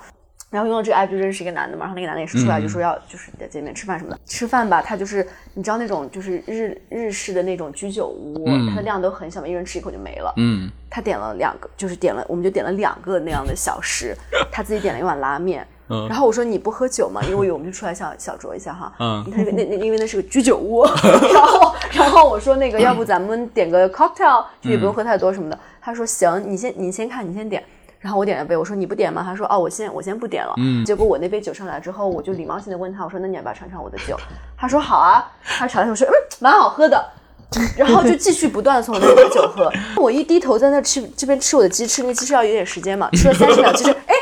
然后用了这个 app 就认识一个男的嘛，然后那个男的也是出来就说要就是在见面吃饭什么的。吃饭吧，他就是你知道那种就是日日式的那种居酒屋，它的量都很小嘛，一人吃一口就没了。嗯，他点了两个，就是点了，我们就点了两个那样的小食，他自己点了一碗拉面。嗯然后我说你不喝酒吗？因为我我们就出来小小酌一下哈。嗯他那个那那因为那是个居酒屋，然后然后我说那个要不咱们点个 cocktail，就也不用喝太多什么的。他说行，你先你先看，你先点。然后我点了杯，我说你不点吗？他说哦，我先我先不点了。嗯。结果我那杯酒上来之后，我就礼貌性的问他，我说那你要不要尝尝我的酒？他说好啊。他尝了我说嗯，蛮好喝的。然后就继续不断的从我那里把酒喝。我一低头在那吃这边吃我的鸡翅，那个鸡翅要有点时间嘛，吃了三十秒鸡翅，哎，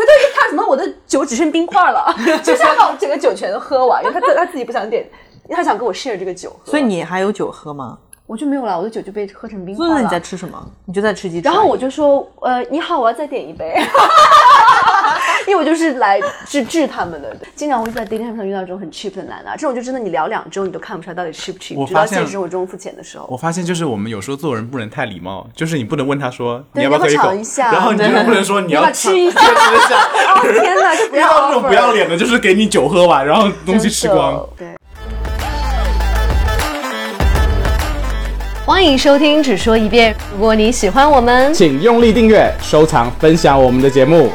回头一看，怎么我的酒只剩冰块了？就是他把我整个酒全都喝完，因为他他自己不想点，他想跟我 share 这个酒，所以你还有酒喝吗？我就没有了，我的酒就被喝成冰块了。所以你在吃什么？你就在吃鸡翅。然后我就说，呃，你好，我要再点一杯，因为我就是来治治他们的。经常会在 dating app 上遇到这种很 cheap 的男的，这种就真的你聊两周你都看不出来到底 cheap 不 cheap，直到我发现现实生活中付钱的时候。我发现就是我们有时候做人不能太礼貌，就是你不能问他说你要不要喝一口要不要尝一，下然后你就不能说你要不要要吃一下吃一下。哦天哪，就不要 遇到那种不要脸的，就是给你酒喝完，然后东西吃光。对。欢迎收听《只说一遍》。如果你喜欢我们，请用力订阅、收藏、分享我们的节目。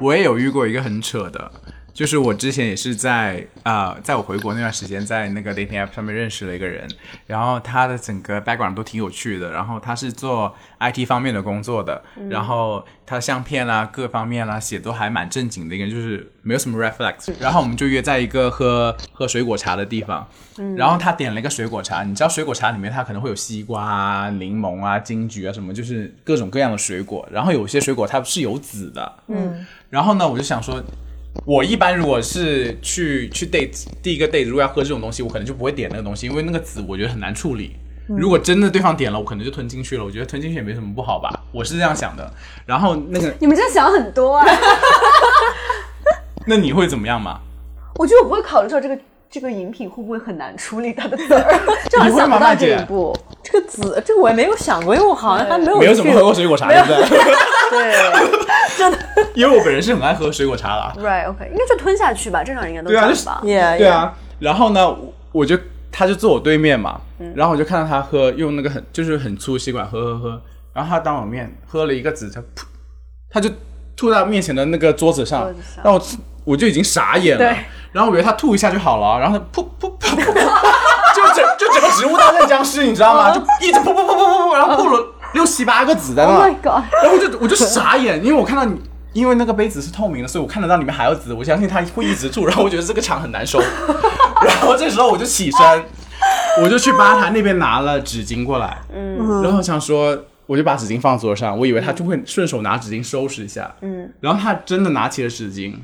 我也有遇过一个很扯的，就是我之前也是在啊、在我回国那段时间，在那个 dating app 上面认识了一个人，然后他的整个 background 都挺有趣的，然后他是做 IT 方面的工作的，然后他的相片啦、各方面啦写都还蛮正经的一个人，就是没有什么 reflex。然后我们就约在一个喝喝水果茶的地方，然后他点了一个水果茶，你知道水果茶里面它可能会有西瓜啊、柠檬啊、金桔啊什么，就是各种各样的水果，然后有些水果它是有籽的，嗯，然后呢，我就想说。我一般如果是去去 date 第一个 date，如果要喝这种东西，我可能就不会点那个东西，因为那个籽我觉得很难处理。如果真的对方点了，我可能就吞进去了。我觉得吞进去也没什么不好吧，我是这样想的。然后那个，你们真的想很多啊！那你会怎么样嘛？我觉得我不会考虑到这个这个饮品会不会很难处理它的籽儿，这好想不到这一步。这个籽，这个我也没有想过，因为我好像还没有没有怎么喝过水果茶，对 不对？对，因为我本人是很爱喝水果茶的。Right, OK，应该就吞下去吧，正常人应该都这样吧。Yeah, 对啊。然后呢，我我就他就坐我对面嘛，然后我就看到他喝，用那个很就是很粗吸管喝喝喝，然后他当我面喝了一个籽，他噗，他就吐到面前的那个桌子上桌子上，然后我我就已经傻眼了，然后我以为他吐一下就好了，然后他噗噗噗噗，就整就整个植物大战僵尸，你知道吗？就一直噗噗噗噗噗噗，然后吐了六七八个子在 Oh 那 my，god！然后我就我就傻眼，因为我看到你，因为那个杯子是透明的，所以我看得到里面还有籽，我相信它会一直吐，然后我觉得这个场很难收，然后这时候我就起身，我就去吧台那边拿了纸巾过来，嗯，然后想说。我就把纸巾放桌上，我以为他就会顺手拿纸巾收拾一下，嗯，然后他真的拿起了纸巾，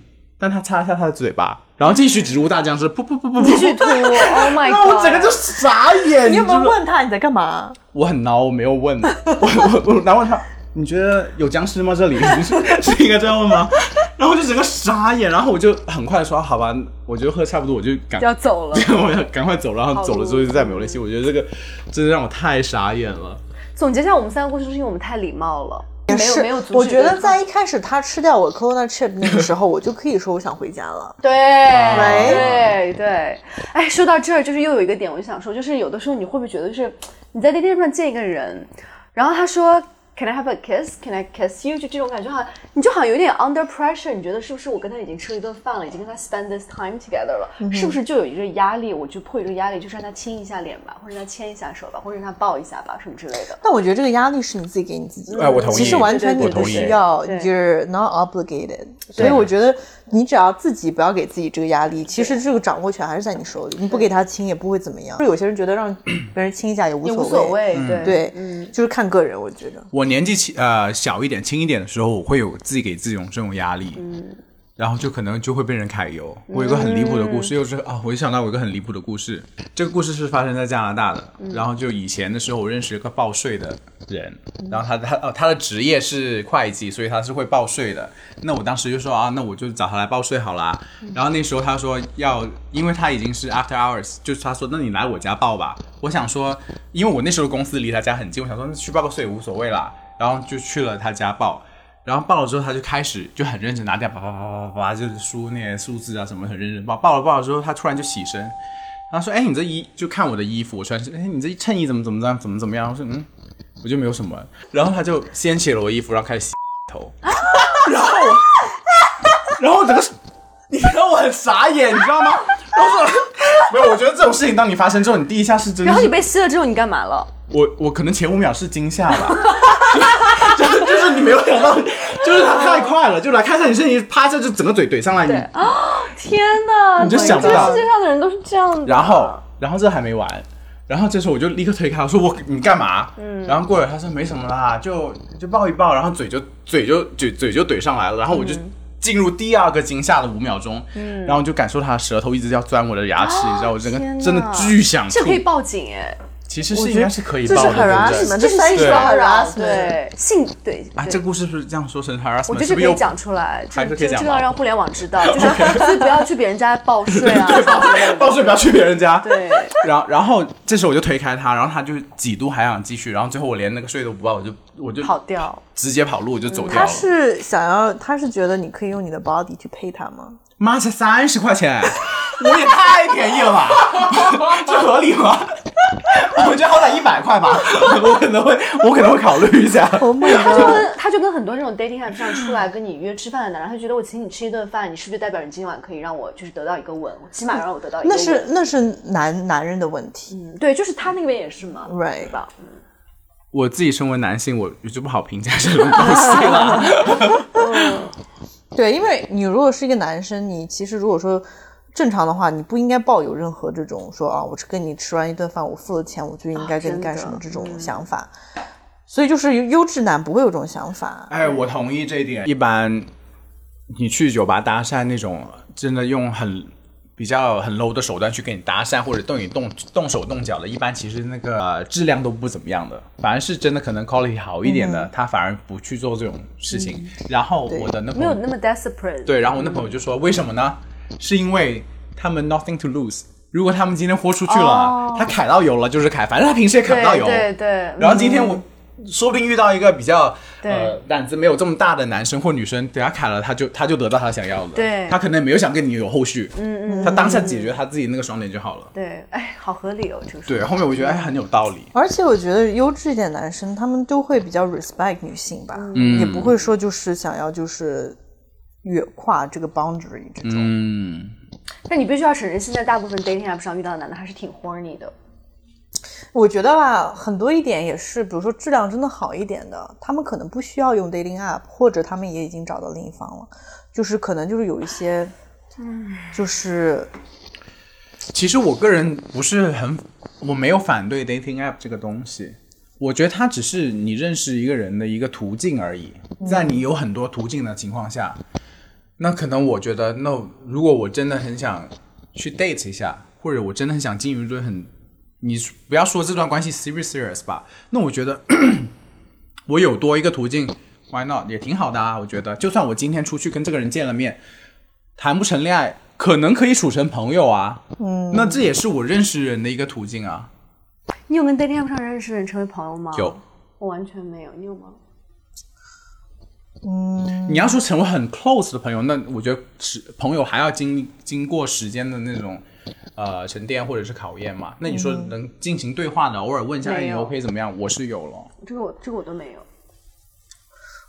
但他擦一下他的嘴巴，然后继续植物大僵尸，噗噗噗噗噗，继续吐，Oh my god，我整个就傻眼，你有没有问他你在干嘛？我很孬，我没有问，我我我然后他，你觉得有僵尸吗？这里是是应该这样问吗？然后我就整个傻眼，然后我就很快地说好吧，我觉得喝差不多，我就赶要走了。我要赶快走，然后走了之后就再也没有联系。我觉得这个真的让我太傻眼了。总结一下，我们三个故事，是因为我们太礼貌了，没有是没有阻止我觉得在一开始他吃掉我 coconut chip 那个时候，我就可以说我想回家了。对哎对对，哎，说到这儿，就是又有一个点，我就想说，就是有的时候你会不会觉得，就是你在 dating 上见一个人，然后他说 Can I have a kiss? Can I kiss you? 就这种感觉，好像你就好像有点 under pressure，你觉得是不是我跟他已经吃了一顿饭了，已经跟他 spend this time together 了，是不是就有一个压力？我就迫于这个压力，就是让他亲一下脸吧，或者让他牵一下手吧，或者让他抱一下吧，什么之类的。但我觉得这个压力是你自己给你自己的，哎我同意其实完全你不需要对，you're not obligated。所以我觉得你只要自己不要给自己这个压力，其实这个掌握权还是在你手里，你不给他亲也不会怎么样。就有些人觉得让别人亲一下也无也所无所谓，对。对，就是看个人，我觉得。我年纪轻呃小一点、轻一点的时候，我会有自己给自己这种这种压力，嗯，然后就可能就会被人揩油。我有一个很离谱的故事，又是啊，我就想到我有一个很离谱的故事。这个故事是发生在加拿大的，然后就以前的时候，我认识一个报税的人，然后他他哦他的职业是会计，所以他是会报税的。那我当时就说啊，那我就找他来报税好啦。然后那时候他说要，因为他已经是 after hours，就是他说那你来我家报吧。我想说，因为我那时候公司离他家很近，我想说那去报个税无所谓啦。然后就去了他家报，然后报了之后，他就开始就很认真拿掉，叭叭叭叭叭叭，就是输那些数字啊什么，很认真报。报了报了之后，他突然就起身，他说：“哎，你这衣就看我的衣服，我穿是，哎，你这衬衣怎么怎么样，怎么怎么样？”我说：“嗯，我就没有什么。”然后他就掀起了我衣服，然后开始洗头，然后我，然后整个，你知道我很傻眼，你知道吗？然后说没有，我觉得这种事情当你发生之后，你第一下是真的是，然后你被吸了之后，你干嘛了？我我可能前五秒是惊吓吧，就是就是你没有想到，就是他太快了，就来看一下你身体，啪一下就整个嘴怼上来，你天哪！你就想不这个到世界上的人都是这样的。然后然后这还没完，然后这时候我就立刻推开，我说我你干嘛？嗯，然后过了他说没什么啦，就就抱一抱，然后嘴就嘴就嘴嘴就怼上来了，然后我就。进入第二个惊吓的五秒钟，嗯，然后就感受他舌头一直要钻我的牙齿，你知道我整个真的巨想吐。这可。以报警哎，其实是应该是可以这是报的，这是 harassment，这是 harassment 对性对。啊，这故事是不是这样说成 harassment？我觉得这可以讲出来，这这还是可以讲要让互联网知道，就是所以不要去别人家报税啊，报税不要去别人家。对，然后然后这时候我就推开他，然后他就几度还想继续，然后最后我连那个税都不报，我就我就跑掉。直接跑路，我就走掉他。是想要，他是觉得你可以用你的 body 去配他吗？妈才三十块钱，我也太便宜了吧？这合理吗？我觉得好歹一百块吧，我可能会我可能会考虑一下。Oh 他就跟他就跟很多这种 dating app 上出来跟你约吃饭的男人，他就觉得我请你吃一顿饭，你是不是代表你今晚可以让我就是得到一个吻，起码让我得到一个那？是那是男男人的问题嗯对，就是他那边也是嘛，right？对吧？我自己身为男性，我我就不好评价这种东西了。对，因为你如果是一个男生，你其实如果说正常的话，你不应该抱有任何这种说啊，我是跟你吃完一顿饭，我付了钱，我就应该跟你干什么这种想法。所以就是优质男不会有这种想法。哎，我同意这一点。一般你去酒吧搭讪那种，真的用很比较很 low 的手段去跟你搭讪，或者对你动动手动脚的，一般其实那个、呃质量都不怎么样的。反而是真的可能 quality 好一点的，他反而不去做这种事情。然后我的那朋友没有那么 desperate。对，然后我那朋友就说，为什么呢？是因为他们 nothing to lose。如果他们今天豁出去了，哦他揩到油了就是凯，反正他平时也揩不到油。对对对，然后今天我说不定遇到一个比较呃胆子没有这么大的男生或女生，等下砍了他就他就得到他想要的。对他可能没有想跟你有后续，嗯嗯，他当下解决他自己那个爽点就好了。对，哎，好合理哦，这个对，后面我觉得哎很有道理。而且我觉得优质一点男生，他们都会比较 respect 女性吧，嗯也不会说就是想要就是越跨这个 boundary 这种。嗯，但你必须要承认，现在大部分 dating app 上遇到的男的还是挺 horny 的。我觉得吧，很多一点也是，比如说质量真的好一点的，他们可能不需要用 dating app，或者他们也已经找到另一方了，就是可能就是有一些，就是其实我个人不是很，我没有反对 dating app 这个东西。我觉得它只是你认识一个人的一个途径而已，在你有很多途径的情况下，那可能我觉得，那如果我真的很想去 date 一下，或者我真的很想进入一段很，你不要说这段关系 serious serious 吧，那我觉得我有多一个途径，why not 也挺好的啊。我觉得，就算我今天出去跟这个人见了面，谈不成恋爱，可能可以处成朋友啊。嗯，那这也是我认识人的一个途径啊。你有跟 dating app 上认识的人成为朋友吗？有，我完全没有。你有吗？你要说成为很 close 的朋友，那我觉得是朋友还要经经过时间的那种呃沉淀或者是考验嘛。那你说能进行对话的，偶尔问一下，哎，你 OK 怎么样？我是有了。这个我这个我都没有。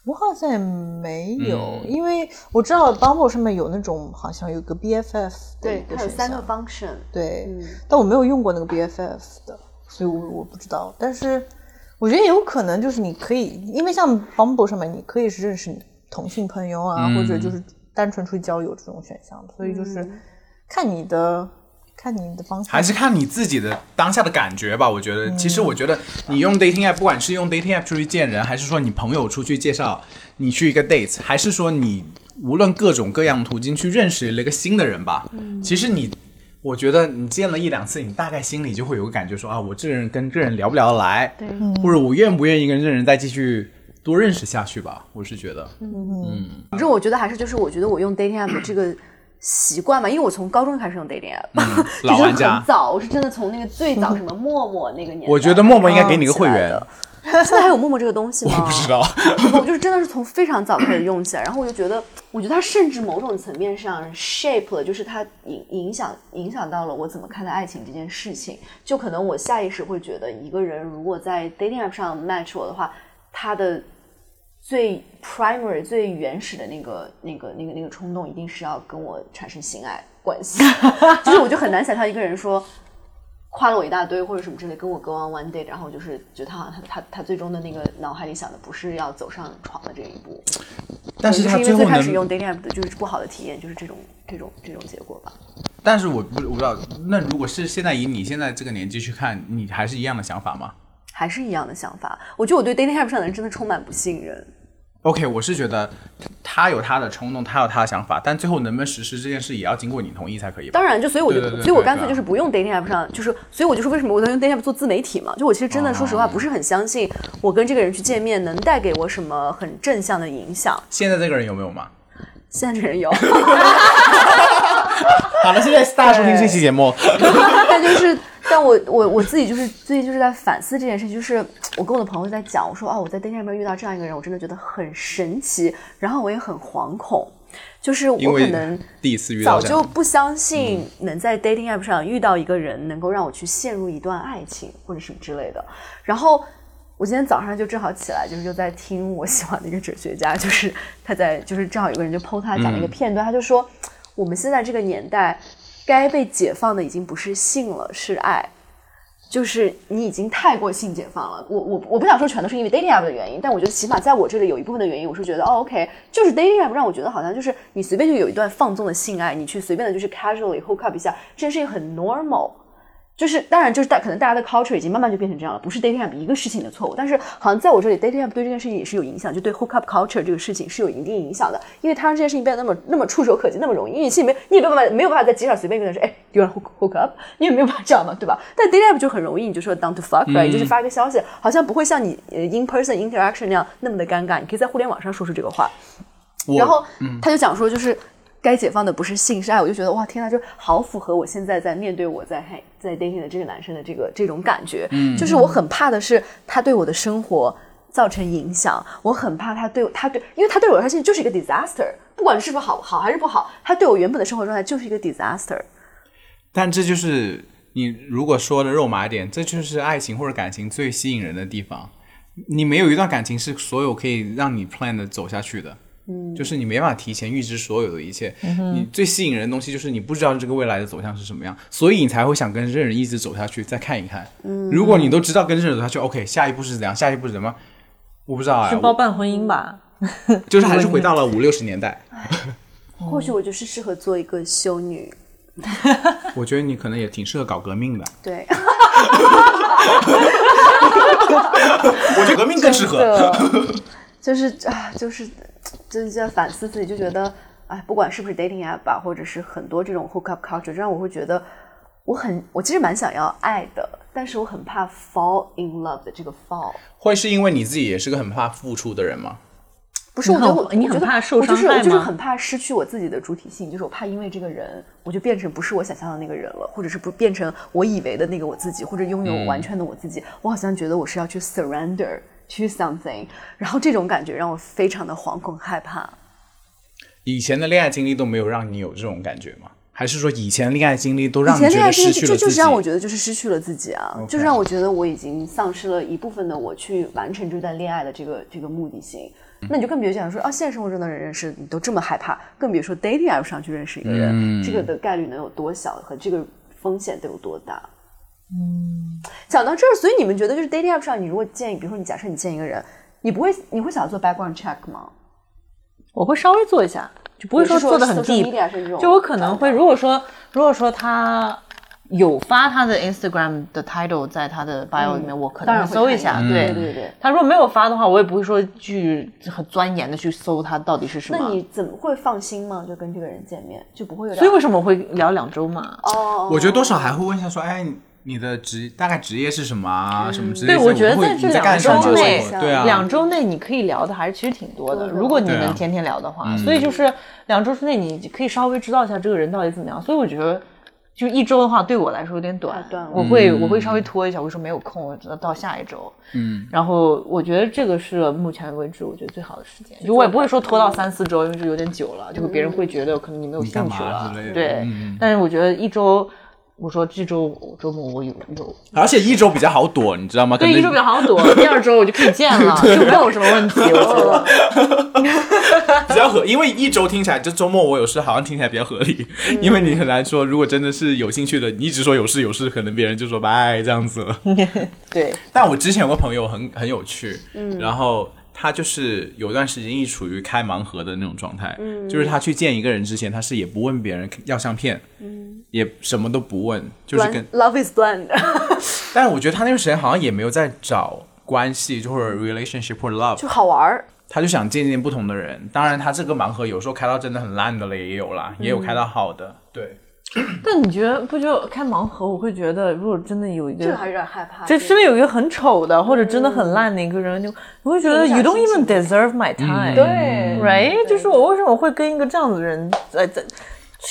我好像也没有，因为我知道 Bumble 上面有那种好像有个 BFF 对它有三个 function。对，嗯但我没有用过那个 BFF 的，所以我我不知道。但是我觉得有可能就是你可以，因为像 Bumble 上面你可以是认识你同性朋友啊，或者就是单纯出去交友这种选项，所以就是看你的看你的方向，还是看你自己的当下的感觉吧。我觉得，其实我觉得你用 dating app，不管是用 dating app 出去见人，还是说你朋友出去介绍你去一个 date，还是说你无论各种各样途径去认识了一个新的人吧，其实你。我觉得你见了一两次，你大概心里就会有个感觉说，啊，我这个人跟这个人聊不聊得来，对，或者我愿不愿意跟这个人再继续多认识下去吧。我是觉得，嗯反正我觉得还是就是，我觉得我用 dating app 的这个习惯嘛，因为我从高中开始用 dating app，、老就是玩家很早，我是真的从那个最早什么陌陌那个年代，我觉得陌陌应该给你个会员。现在还有陌陌这个东西吗？我不知道，我就是真的是从非常早开始用起来，然后我就觉得，我觉得它甚至某种层面上 shape 了，就是它影影响影响到了我怎么看待爱情这件事情。就可能我下意识会觉得，一个人如果在 dating app 上 match 我的话，他的最 primary 最原始的那个那个那个那个冲动，一定是要跟我产生性爱关系。就是我就很难想象一个人说。夸了我一大堆或者什么之类，跟我 go on one date，然后就是觉得他好像他他他最终的那个脑海里想的不是要走上床的这一步，但是他就是因最后能为最开始用 dating app 的就是不好的体验，就是这种这种这种结果吧。但是我不我不知道，那如果是现在以你现在这个年纪去看，你还是一样的想法吗还是一样的想法，我觉得我对 dating app 上的人真的充满不信任。？OK，我是觉得他有他的冲动，他有他的想法，但最后能不能实施这件事，也要经过你同意才可以吧。当然，就所以我就，对对对所以我干脆就是不用 dating app 上，就是，所以我就说为什么我能用 dating app 做自媒体嘛？就我其实真的说实话，不是很相信我跟这个人去见面能带给我什么很正向的影响。现在这个人有没有嘛？现在这人有，好了，现在大家收听这期节目，但就是，但我我我自己就是最近就是在反思这件事情，就是我跟我的朋友在讲，我说啊，我在 dating 上面遇到这样一个人，我真的觉得很神奇，然后我也很惶恐。就是我可能第一次遇到早就不相信能在 dating app 上遇到一个人能够让我去陷入一段爱情或者什么之类的。然后我今天早上就正好起来，就是就在听我喜欢的一个哲学家，就是他在就是正好有个人就 PO 他讲了一个片段，他就说我们现在这个年代该被解放的已经不是性了，是爱。就是你已经太过性解放了，我我我不想说全都是因为 dating app 的原因，但我觉得起码在我这里有一部分的原因，我是觉得哦 OK，就是 dating app 让我觉得好像就是你随便就有一段放纵的性爱，你去随便的就是 casually hook up 一下，这件事情很 normal。就是当然就是大可能大家的 culture 已经慢慢就变成这样了，不是 dating app 一个事情的错误，但是好像在我这里 dating app 对这件事情也是有影响，就对 hook up culture 这个事情是有一定影响的，因为它让这件事情变得那么那么触手可及，那么容易，因为你其实没你也没有办法没有办法在街上随便跟人说，哎，do you want hook hook up，你也没有办法这样嘛，对吧？但 dating app 就很容易，你就说 down to fuck right，、就是发个消息，好像不会像你呃 in person interaction 那样那么的尴尬，你可以在互联网上说出这个话，然后他就讲说，就是该解放的不是性是爱，我就觉得哇天呐，就好符合我现在在面对我在嗨在 dating 的这个男生的这个这种感觉，嗯，就是我很怕的是他对我的生活造成影响，我很怕他对他对，因为他对我来说现在就是一个 disaster，不管是不是好好还是不好，他对我原本的生活状态就是一个 disaster。但这就是你如果说的肉麻一点，这就是爱情或者感情最吸引人的地方。你没有一段感情是所有可以让你 plan 的走下去的，嗯，就是你没办法提前预知所有的一切。嗯你最吸引人的东西就是你不知道这个未来的走向是什么样，所以你才会想跟这人一直走下去，再看一看。嗯，如果你都知道跟这人走下去，OK，下一步是怎样，下一步是怎么，我不知道啊，是包办婚姻吧？就是还是 回到了五六十年代。或许我就是适合做一个修女，我觉得你可能也挺适合搞革命的，对，我觉得革命更适合。的，就是啊，就是就是在反思自己，就觉得哎，不管是不是 dating app 吧，或者是很多这种 hook up culture，这让我会觉得我很，我其实蛮想要爱的，但是我很怕 fall in love 的这个 fall。会是因为你自己也是个很怕付出的人吗？不是，我觉得我你很我觉得怕受我就是伤害吗我就是很怕失去我自己的主体性，就是我怕因为这个人，我就变成不是我想象的那个人了，或者是不变成我以为的那个我自己，或者拥有完全的我自己。我好像觉得我是要去 surrender to something，然后这种感觉让我非常的惶恐害怕。以前的恋爱经历都没有让你有这种感觉吗？还是说以前恋爱经历都让以前你觉得恋爱经历失去了自己？就就是让我觉得就是失去了自己啊就是让我觉得我已经丧失了一部分的我去完成这段恋爱的这个这个目的性。那你就更别想说啊，现实生活中的人认识你都这么害怕，更别说 dating app 上去认识一个人，嗯这个的概率能有多小和这个风险得有多大？嗯，讲到这儿，所以你们觉得就是 dating app 上，你如果见，比如说你假设你见一个人，你不会你会想做 background check 吗？我会稍微做一下，就不会说做的很种就我可能会，如果说如果说他有发他的 Instagram 的 title 在他的 bio 里面，我可当能然会搜一下。对对对。他如果没有发的话，我也不会说去很钻研的去搜他到底是什么。那你怎么会放心吗？就跟这个人见面，就不会有所以为什么我会聊两周嘛？哦，我觉得多少还会问一下说，哎，你的职大概职业是什么啊？什么之类的。对，我觉得在这两周内对啊，两周内你可以聊的还是其实挺多的。如果你能天天聊的话，所以就是两周之内你可以稍微知道一下这个人到底怎么样。所以我觉得。就一周的话，对我来说有点短短，我会我会稍微拖一下，我说没有空，我只能到下一周。嗯，然后我觉得这个是目前为止我觉得最好的时间，就我也不会说拖到三四周，因为这有点久了，就别人会觉得可能你没有兴趣了对嗯，但是我觉得一周，我说这周周末我有有而且一周比较好躲，你知道吗？对，一周比较好躲，第二周我就可以见了，就没有什么问题。我觉得，比较合，因为一周听起来，这周末我有事，好像听起来比较合理。嗯因为你很难说，如果真的是有兴趣的，你一直说有事有事，可能别人就说拜这样子了。对，但我之前有个朋友很很有趣，嗯，然后他就是有段时间一直处于开盲盒的那种状态，嗯，就是他去见一个人之前，他是也不问别人要相片，嗯，也什么都不问，就是跟 Blind-，love is blind。但是我觉得他那段时间好像也没有在找关系，就或者 relationship 或者 love，就好玩儿。他就想见见不同的人。当然，他这个盲盒有时候开到真的很烂的了，也有啦，也有开到好的。对，但你觉得不觉得开盲盒？我会觉得，如果真的有一个这个还是有点害怕。这身边有一个很丑的，或者真的很烂的一个人，就我会觉得 you don't even deserve my time。对，right？就是我为什么会跟一个这样子的人在在，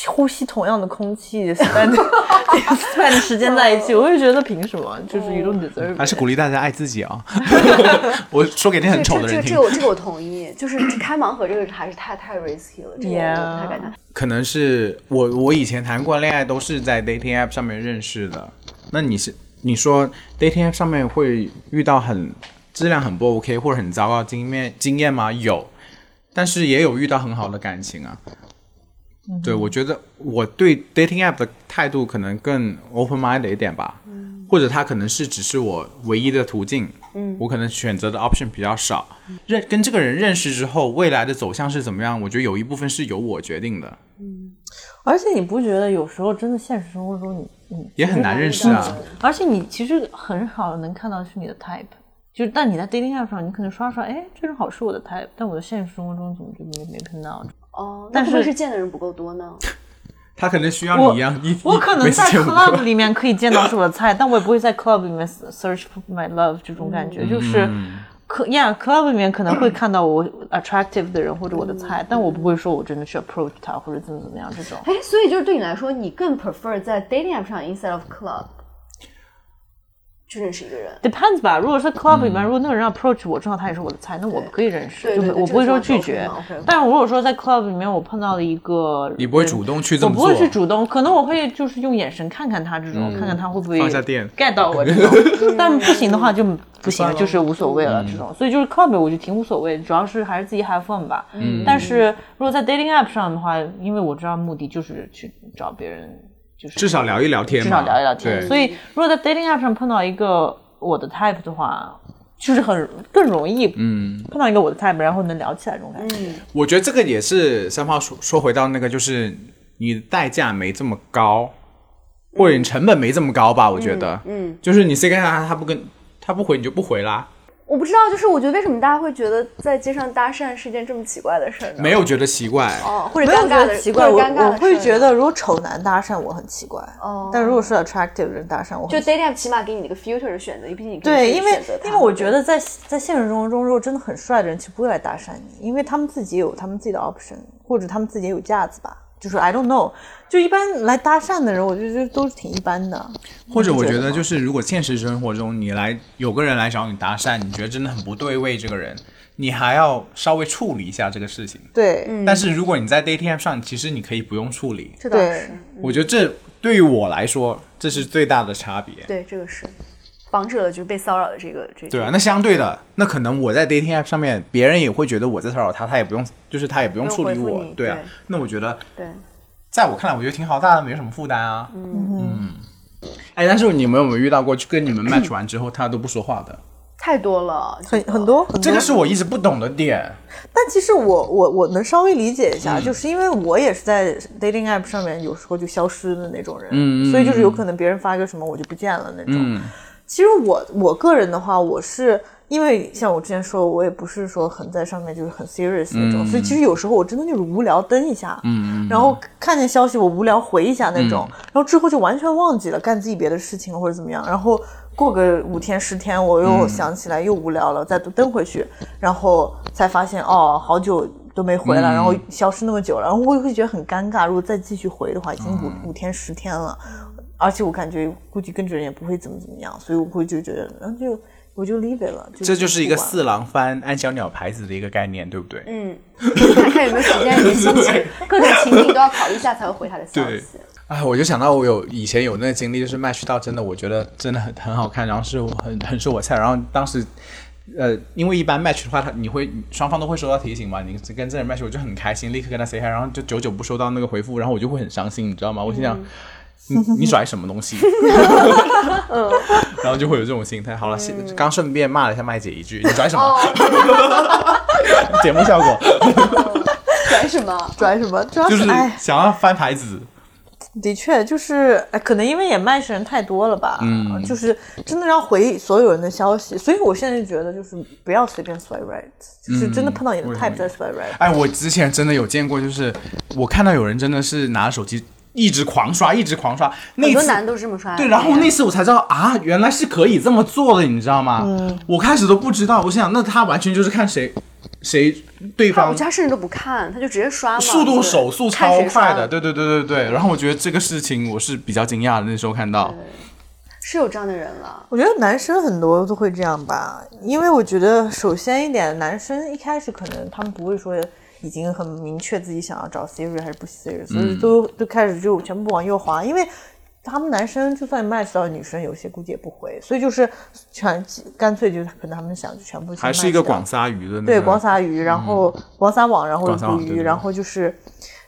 呼吸同样的空气，spend spend 时间在一起，我就觉得凭什么？就是 you don't deserve，还是鼓励大家爱自己啊！我说给那很丑的人听这这个这个，我这个我同意，就是开盲盒这个还是太太 risky 了，这个我不太敢谈。可能是我我以前谈过恋爱都是在 dating app 上面认识的。那你是你说 dating app 上面会遇到很质量很不 OK 或者很糟糕经验经验吗？有，但是也有遇到很好的感情啊。对，我觉得我对 dating app 的态度可能更 open mind 一点吧，或者它可能是只是我唯一的途径，嗯，我可能选择的 option 比较少。认跟这个人认识之后，未来的走向是怎么样？我觉得有一部分是由我决定的，嗯而且你不觉得有时候真的现实生活中你你，也很难认识啊。而且你其实很少能看到是你的 type，就是但你在 dating app 上，你可能刷刷，哎，这人好是我的 type，但我的现实生活中怎么就没没碰到？哦，但那是不是是见的人不够多呢？他可能需要你一样，一我可能在 club 里面可以见到是我的菜，但我也不会在 club 里面 search for my love 这种感觉，就是。可呀，club 里面可能会看到我 attractive 的人或者我的菜，但我不会说我真的去 approach 他或者怎么怎么样这种。哎，所以就是对你来说，你更 prefer 在 dating app 上 instead of club 去认识一个人。Depends 吧，如果是 club 里面，如果那个人 approach 我，正好他也是我的菜，那我可以认识，就我不会说拒绝但如果说在 club 里面我碰到了一个，你不会主动去这么做，我不会去主动，可能我会就是用眼神看看他这种，看看他会不会放下电 get 到我这种，但不行的话就不行，就是无所谓了这种。所以就是 club 我就挺无所谓，主要是还是自己 have fun 吧。嗯，但是如果在 dating app 上的话，因为我知道目的就是去找别人，就是至少聊一聊天，至少聊一聊天。所以如果在 dating app 上碰到一个我的 type 的话，就是很更容易，嗯，碰到一个我的 type，然后能聊起来这种感觉。我觉得这个也是三炮说说回到那个，就是你的代价没这么高，或者你成本没这么高吧？我觉得，嗯，就是你 say 跟他，他不跟他不回，你就不回啦，我不知道，就是我觉得为什么大家会觉得在街上搭讪是一件这么奇怪的事儿呢？没有觉得奇怪。哦，或者没有觉尴尬的得奇怪，我我会觉得如果丑男搭讪我很奇怪，哦但如果是 attractive 的人搭讪我就很 dating app 起码给你一个 filter 的选择，毕竟你对，因为因为我觉得在在现实生活中，如果真的很帅的人，其实不会来搭讪你，因为他们自己有他们自己的 option，或者他们自己也有架子吧。就是 I don't know，就一般来搭讪的人，我觉得都是挺一般的。或者我觉得就是，如果现实生活中你来有个人来找你搭讪，你觉得真的很不对味，这个人，你还要稍微处理一下这个事情。对，但是如果你在 dating app 上，其实你可以不用处理。对这倒是，我觉得这对于我来说，这是最大的差别。对这个是防止了就是被骚扰的这个这个。对啊，那相对的，那可能我在 dating app 上面，别人也会觉得我在骚扰他，他也不用，就是他也不用处理我对啊对。那我觉得，对在我看来，我觉得挺好，大家没什么负担啊。嗯嗯哎，但是你们有没有遇到过，就跟你们 match 完之后，他都不说话的？太多了，很很多很多。这个是我一直不懂的点。但其实我我我能稍微理解一嗯下，就是因为我也是在 dating app 上面有时候就消失的那种人，所以就是有可能别人发个什么我就不见了那种。嗯其实我我个人的话，我是因为像我之前说，我也不是说很在上面就是很 serious 那种，所以其实有时候我真的就是无聊登一下，嗯然后看见消息我无聊回一下那种，然后之后就完全忘记了干自己别的事情或者怎么样，然后过个五天十天我又想起来又无聊了，再登回去，然后才发现哦好久。都没回来，然后消失那么久了，然后我也会觉得很尴尬。如果再继续回的话，已经五、五天十天了，而且我感觉估计跟着人也不会怎么怎么样，所以我会就觉得，然后就我就 leave it 了。这就是一个四郎翻安小鸟牌子的一个概念，对不对？嗯，看看有没有时间，有没有心情，各种情景都要考虑一下才会回他的消息。哎，我就想到我有以前有那个经历，就是 match 到真的，我觉得真的很很好看，然后是我很很是我菜，然后当时。呃，因为一般 match 的话，他你会双方都会收到提醒嘛？你跟这人 match，我就很开心，立刻跟他 say hi，然后就久久不收到那个回复，然后我就会很伤心，你知道吗？我心想，你 你拽什么东西？然后就会有这种心态。好了，现刚顺便骂了一下麦姐一句，你 拽什么？节目效果拽什么？拽什么？主要就是哎，想要翻牌子。的确就是哎，可能因为也卖人太多了吧，嗯，就是真的要回所有人的消息，所以我现在就觉得就是不要随便 swipe right，就是真的碰到你的 type 再 swipe right。哎，我之前真的有见过，就是我看到有人真的是拿着手机一直狂刷，一直狂刷。那次很多男的都是这么刷的。对，然后那次我才知道啊，原来是可以这么做的，你知道吗？我开始都不知道，我想那他完全就是看谁谁对方我方家甚至都不看，他就直接刷嘛，速度手速超快的，对对对对对。然后我觉得这个事情我是比较惊讶的，那时候看到。是有这样的人了。我觉得男生很多都会这样吧，因为我觉得首先一点，男生一开始可能他们不会说已经很明确自己想要找 serious 还是不 serious，、所以都都开始就全部往右滑，因为他们男生就算 match 到女生，有些估计也不回，所以就是全干脆就可能他们想就全部还是一个广撒鱼的那个，对广撒鱼，然后广撒网，然后捕鱼，然后就是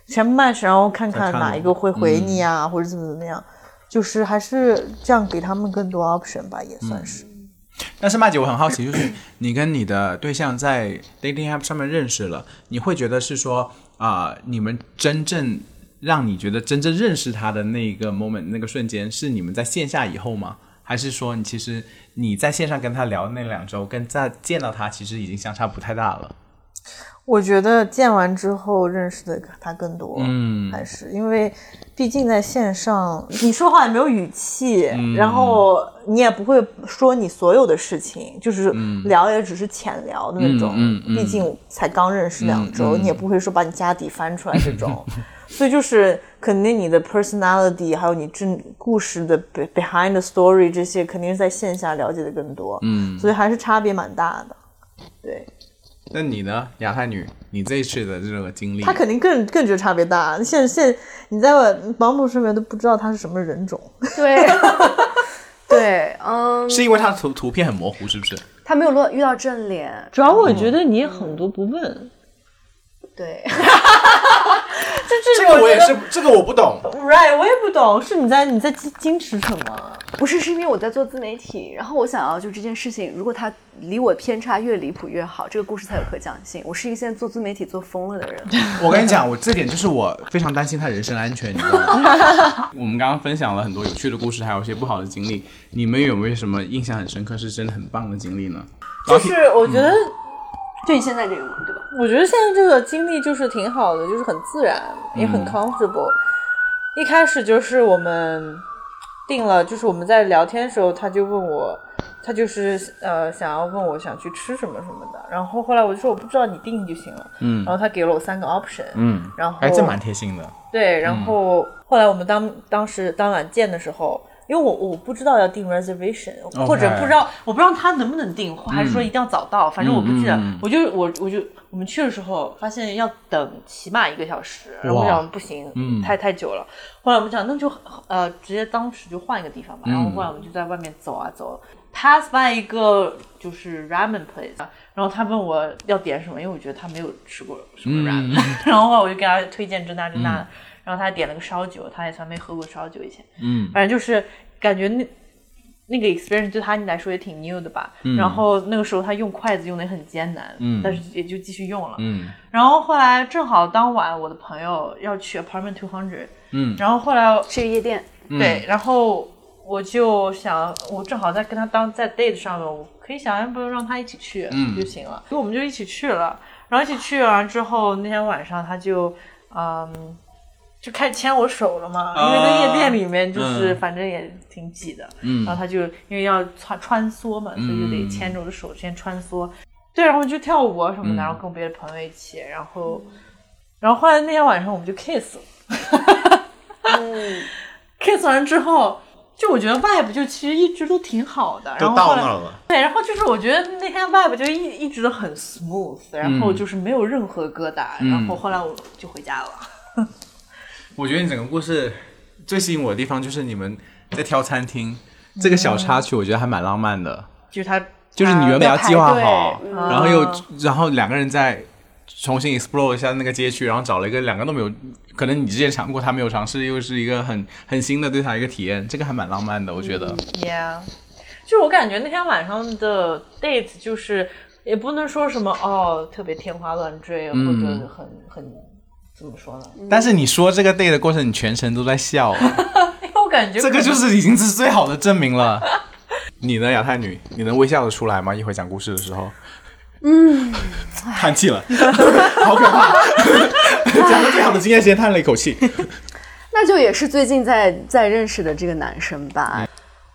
全部 match，然后看看看哪一个会回你啊，或者怎么怎么样，就是还是这样给他们更多 option 吧，也算是。但是麦姐，我很好奇，就是你跟你的对象在 dating app 上面认识了，你会觉得是说啊、你们真正让你觉得真正认识他的那一个 moment 那个瞬间，是你们在线下以后吗？还是说你其实你在线上跟他聊那两周，跟在见到他其实已经相差不太大了？我觉得见完之后认识的他更多，嗯。还是因为毕竟在线上你说话也没有语气，嗯然后你也不会说你所有的事情，就是聊也只是浅聊的那种，嗯嗯。嗯毕竟才刚认识两周，你也不会说把你家底翻出来这种，所以就是肯定你的 personality 还有你真故事的 be- behind the story 这些，肯定是在线下了解的更多，嗯，所以还是差别蛮大的，对。那你呢，亚太女？你这一次的这个经历，她肯定更更觉得差别大。现现你在我保姆身边都不知道她是什么人种，对，对，嗯，是因为他的图图片很模糊，是不是？他没有落遇到正脸，主要我觉得你很多不问，对，这个我也是，这个我不懂。right？我也不懂，是你在你在矜矜持什么？不是，是因为我在做自媒体，然后我想要就这件事情，如果它离我偏差越离谱越好，这个故事才有可讲性。我是一个现在做自媒体做疯了的人，我跟你讲，我这点就是我非常担心他人身安全，你知道吗？我们刚刚分享了很多有趣的故事，还有一些不好的经历。你们有没有什么印象很深刻，是真的很棒的经历呢？就是我觉得，就你现在这个嘛，对吧？我觉得现在这个经历就是挺好的，就是很自然，也很 comfortable。一开始就是我们定了，就是我们在聊天的时候，他就问我，他就是呃想要问我想去吃什么什么的，然后后来我就说我不知道，你定就行了。嗯然后他给了我三个 option，嗯，然后还，这蛮贴心的。对，然后后来我们当当时当晚见的时候，因为我我不知道要订 reservation，、或者不知道我不知道他能不能订，还是说一定要早到，反正我不记得。我就我我就我们去的时候发现要等起码一个小时，然后我哇想不行，嗯。太太久了。后来我们想那就呃直接当时就换一个地方吧，然后后来我们就在外面走啊走。pass by 一个就是 ramen place，然后他问我要点什么，因为我觉得他没有吃过什么 ramen，、然后后来我就给他推荐这那这那的，然后他还点了个烧酒，他也从来没喝过烧酒以前，嗯反正就是感觉那那个 experience 对他来说也挺 new 的吧。嗯然后那个时候他用筷子用的也很艰难，嗯但是也就继续用了。嗯然后后来正好当晚我的朋友要去 apartment two hundred，嗯然后后来去夜店，对，然后我就想，我正好在跟他当在 date 上面，我可以想要不要让他一起去、嗯就行了，所以我们就一起去了。然后一起去完之后，那天晚上他就嗯。就开始牵我手了嘛，因为在夜店里面就是嗯。反正也挺挤的，嗯。然后他就因为要穿穿梭嘛，所以就得牵着我的手先穿梭，对，然后就跳舞啊什么的，嗯。然后跟别的朋友一起，然后，然后后来那天晚上我们就 kiss 了，嗯，kiss 完之后，就我觉得 vibe 就其实一直都挺好的，然就后后来到那儿了。对，然后就是我觉得那天 vibe 就一一直都很 smooth，然后嗯。就是没有任何疙瘩，嗯。然后后来我就回家了。我觉得你整个故事最吸引我的地方就是你们在挑餐厅这个小插曲，我觉得还蛮浪漫的。就是他，就是你原本要计划好然后又然后两个人再重新 explore 一下那个街区，然后找了一个两个都没有，可能你之前尝过，他没有尝试，又是一个很很新的对他一个体验，这个还蛮浪漫的，我觉得。Yeah，就我感觉那天晚上的 date 就是也不能说什么哦特别天花乱坠，嗯或者很很怎么说呢？但是你说这个 day 的过程，你全程都在笑，啊因为我感觉这个就是已经是最好的证明了。你呢，亚太女，你能微笑的出来吗？一会讲故事的时候，嗯，叹气了，好可怕。讲的最好的经验时间，叹了一口气。那就也是最近在在认识的这个男生吧。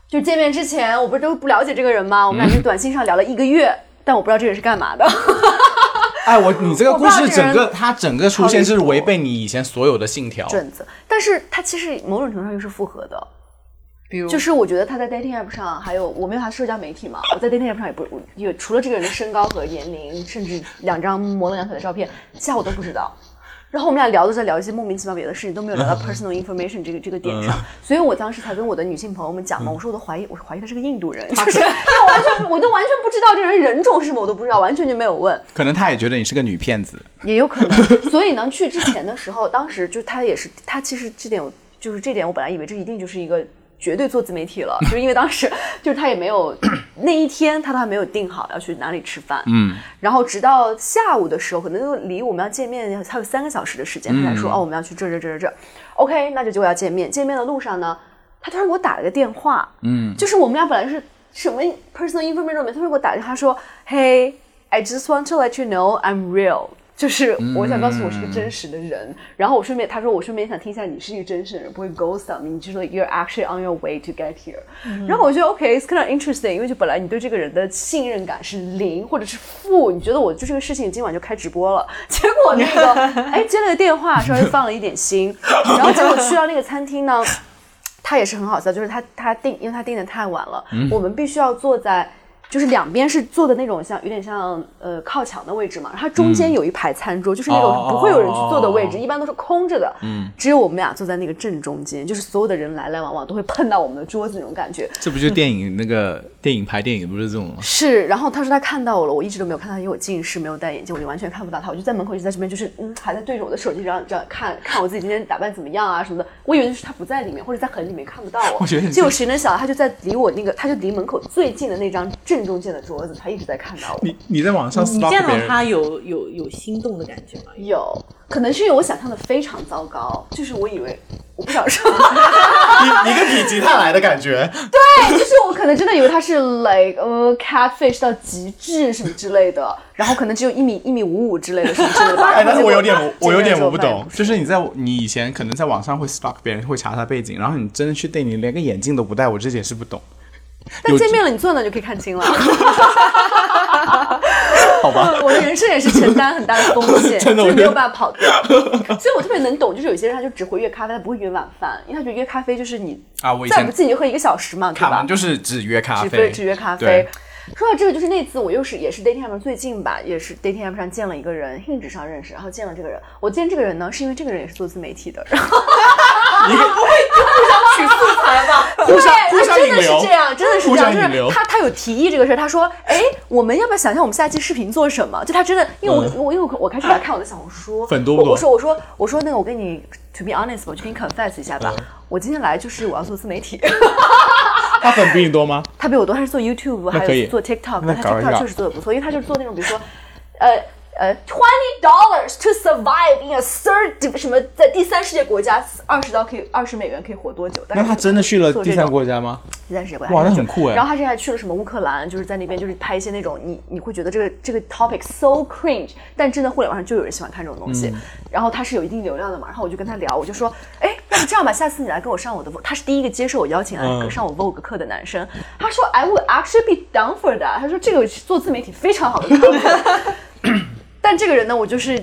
就见面之前，我不是都不了解这个人吗？我们俩在短信上聊了一个月，但我不知道这个人是干嘛的。哎，我你这个故事整个它整个出现是违背你以前所有的信条。准则，但是它其实某种程度上又是复合的。比如就是我觉得他在 dating app 上，还有我没有他社交媒体嘛，我在 dating app 上也不也除了这个人的身高和年龄，甚至两张模棱两可的照片，其他我都不知道。然后我们俩聊都在聊一些莫名其妙别的事情，都没有聊到 personal information 这个这个点上，所以我当时才跟我的女性朋友们讲嘛，我说我都怀疑，我怀疑他是个印度人，就是因为我完全 我都完全不知道这人人种是什么，我都不知道，完全就没有问。可能他也觉得你是个女骗子。也有可能。所以呢，去之前的时候，当时就他也是，他其实这点我就是这点，我本来以为这一定就是一个绝对做自媒体了，就是因为当时 就是他也没有 那一天他都还没有定好要去哪里吃饭，嗯，然后直到下午的时候，可能就离我们要见面还有三个小时的时间，他才说、哦我们要去这这这这这，OK，那就结果要见面，见面的路上呢，他突然给我打了个电话，嗯，就是我们俩本来是什么 personal information 他突然给我打电话说，Hey。I just want to let you know I'm real，就是我想告诉我是个真实的人。然后我顺便他说我顺便想听一下你是一个真实的人，不会 ghost on me，你就说 you're actually on your way to get here。然后我觉得 OK，it's、kind of interesting，因为就本来你对这个人的信任感是零或者是负，你觉得我就这个事情今晚就开直播了，结果那个哎接了个电话，稍微放了一点心，然后结果去到那个餐厅呢。他也是很好笑，就是他他订，因为他订的太晚了，我们必须要坐在。就是两边是坐的那种像有点像呃靠墙的位置嘛，然后它中间有一排餐桌，就是那种不会有人去坐的位置，哦一般都是空着的，嗯，只有我们俩坐在那个正中间，就是所有的人来来往往都会碰到我们的桌子那种感觉。这不就电影那个电影拍电影不是这种吗？是，然后他说他看到我了，我一直都没有看到，因为我近视，没有戴眼镜，我就完全看不到他。我就在门口一直在这边，就是嗯，还在对着我的手机这样这样看看我自己今天打扮怎么样啊什么的。我以为就是他不在里面，或者在很里面看不到我。我觉得你结果谁能想到他就在离我那个，他就离门口最近的那张正中间的桌子，他一直在看到我。你你在网上你见到他有有有心动的感觉吗？有可能是因为我想象的非常糟糕，就是我以为我不想说，你你跟否极泰来的感觉。对，就是我可能真的以为他是 like 呃 catfish 到极致什么之类的，然后可能只有一米一米五五之类的什么之类的吧。哎，但是我有点我有点我不懂，就是你在你以前可能在网上会 stalk 别人，会查他背景，然后你真的去 date，你连个眼镜都不戴，我这点是不懂。但见面了，你坐那就可以看清了。好吧，我的人生也是承担很大的风险，真的我觉得就是没有办法跑掉。所以我特别能懂，就是有些人他就只会约咖啡，他不会约晚饭，因为他觉得约咖啡就是你啊我再不济你就喝一个小时嘛，对吧？就是只约咖只啡，约只约咖啡。说到这个，就是那次我又是也是 dating app 最近吧，也是 dating app 上见了一个人，Hinge 上认识，然后见了这个人。我见这个人呢，是因为这个人也是做自媒体的，然后 取素材吧。互相对，互相他真的是这样，真的是这样，就是他他有提议这个事儿，他说，哎，我们要不要想象我们下期视频做什么？就他真的，因为我、我因为我我开始来看我的小红书，粉多不多我我说我说我说那个我跟你 to be honest，我去跟你 confess 一下吧，我今天来就是我要做自媒体。他粉比你多吗？他比我多，他是做 YouTube，还有做 TikTok，他 TikTok 确实做的不错，因为他就是做那种比如说，呃呃，twenty dollars to survive in a third 什么在第三世界国家，二十刀可以二十美元可以活多久？大概那他真的去了第三国家吗？第三世界国家，哇那很酷哎然后他现在去了什么乌克兰，就是在那边就是拍一些那种你你会觉得这个这个 topic so cringe，但真的互联网上就有人喜欢看这种东西。嗯然后他是有一定流量的嘛，然后我就跟他聊，我就说，哎，要不这样吧，下次你来跟我上我的他是第一个接受我邀请来嗯上我 Vogue 课的男生。他说，I would actually be down for that。他说这个做自媒体非常好的。但这个人呢，我就是。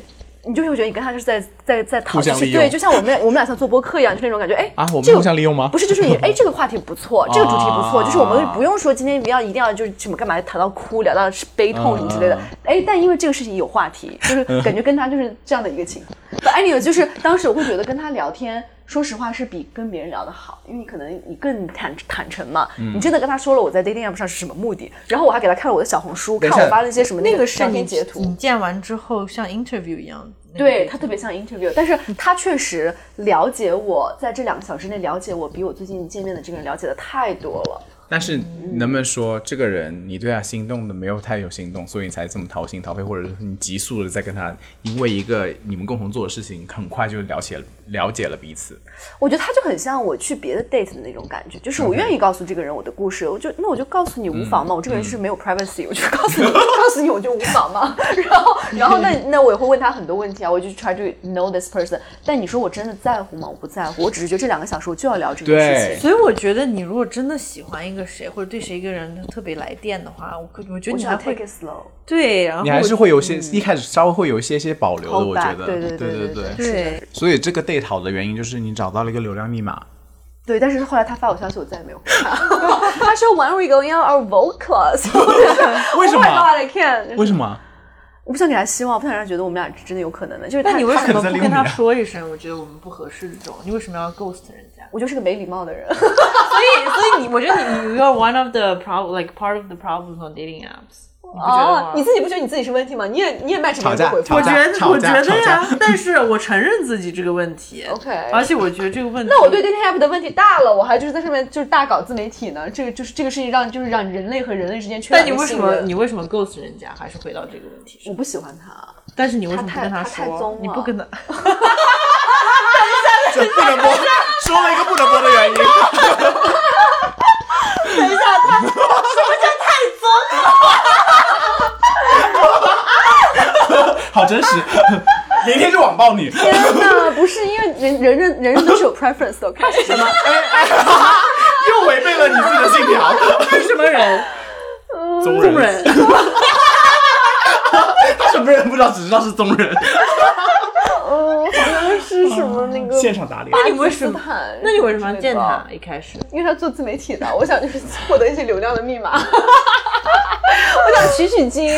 你就会觉得你跟他就是在在在讨，互相利用就是对，就像我们俩我们俩像做播客一样，就是那种感觉，哎啊我们这个互相利用吗不是，就是你 哎，这个话题不错，这个主题不错，啊就是我们不用说今天一定要一定要就是什么干嘛谈到哭，聊到悲痛什么之类的嗯。哎，但因为这个事情有话题，就是 感觉跟他就是这样的一个情况。But anyway，就是当时我会觉得跟他聊天。说实话是比跟别人聊的好，因为你可能你更坦坦诚嘛，嗯你真的跟他说了我在 dating app 上是什么目的，然后我还给他看了我的小红书，看我发了一些什么那个是你截图，你见完之后像 interview 一样。那个对他特别像 interview，但是他确实了解我，在这两个小时内了解我，比我最近见面的这个人了解的太多了。但是能不能说这个人你对他心动的没有太有心动，所以你才这么掏心掏肺，或者是你急速的在跟他因为一个你们共同做的事情，很快就了解了了解了彼此。我觉得他就很像我去别的 date 的那种感觉，就是我愿意告诉这个人我的故事，我就那 我就告诉你无妨嘛，我这个人就是没有 privacy，我就告诉你告诉你我就无妨嘛。然后然后那那我也会问他很多问题啊，我就 try to know this person。但你说我真的在乎吗？我不在乎，我只是觉得这两个小时我就要聊这个事情。所以我觉得，你如果真的喜欢一个个谁，或者对谁一个人特别来电的话，我可我觉得你还会 take it slow。对，然后你还是会有些、一开始稍微会有一些些保留的我觉得，对对对对对对对所以这个 date 好的原因就是你找到了一个流量密码。对，但是后来他发我消息，我再也没有回他。他说 When are we going on our vote class？为什么 Oh my God, I can't！为什么？我不想给他希望，我不想让他觉得我们俩真的有可能的。就是他，那你为什么不跟他说一声？我觉得我们不合适这种，你为什么要 ghost 人家？我就是个没礼貌的人。所以，所以你，我觉得你你 you are one of the problem like part of the problems on dating apps。你觉得吗哦，你自己不觉得你自己是问题吗？你也你也卖什么我觉得，我觉得呀，但是我承认自己这个问题。OK 而且我觉得这个问题，那我对 dating app 的问题大了，我还就是在上面就是大搞自媒体呢。这个就是这个事情让就是让人类和人类之间缺乏但你为什么你为什么 ghost 人家？还是回到这个问题上我？不喜欢他？但是你为什么不跟他说你不跟他，这不能播，说了一个不能播的原因。等一下，他什么叫好真实，明天就网暴你。天哪，不是因为人人人人人都是有 preference 的，看是什么？又违背了你自己的信条。是什么人？宗众人。他什么人不知道，只知道是宗人。嗯，好像是什么那个现场打脸。那你为什么巴基斯坦？那你为什么要见他？一开始，因为他做自媒体的，我想就是获得一些流量的密码，我想取取经。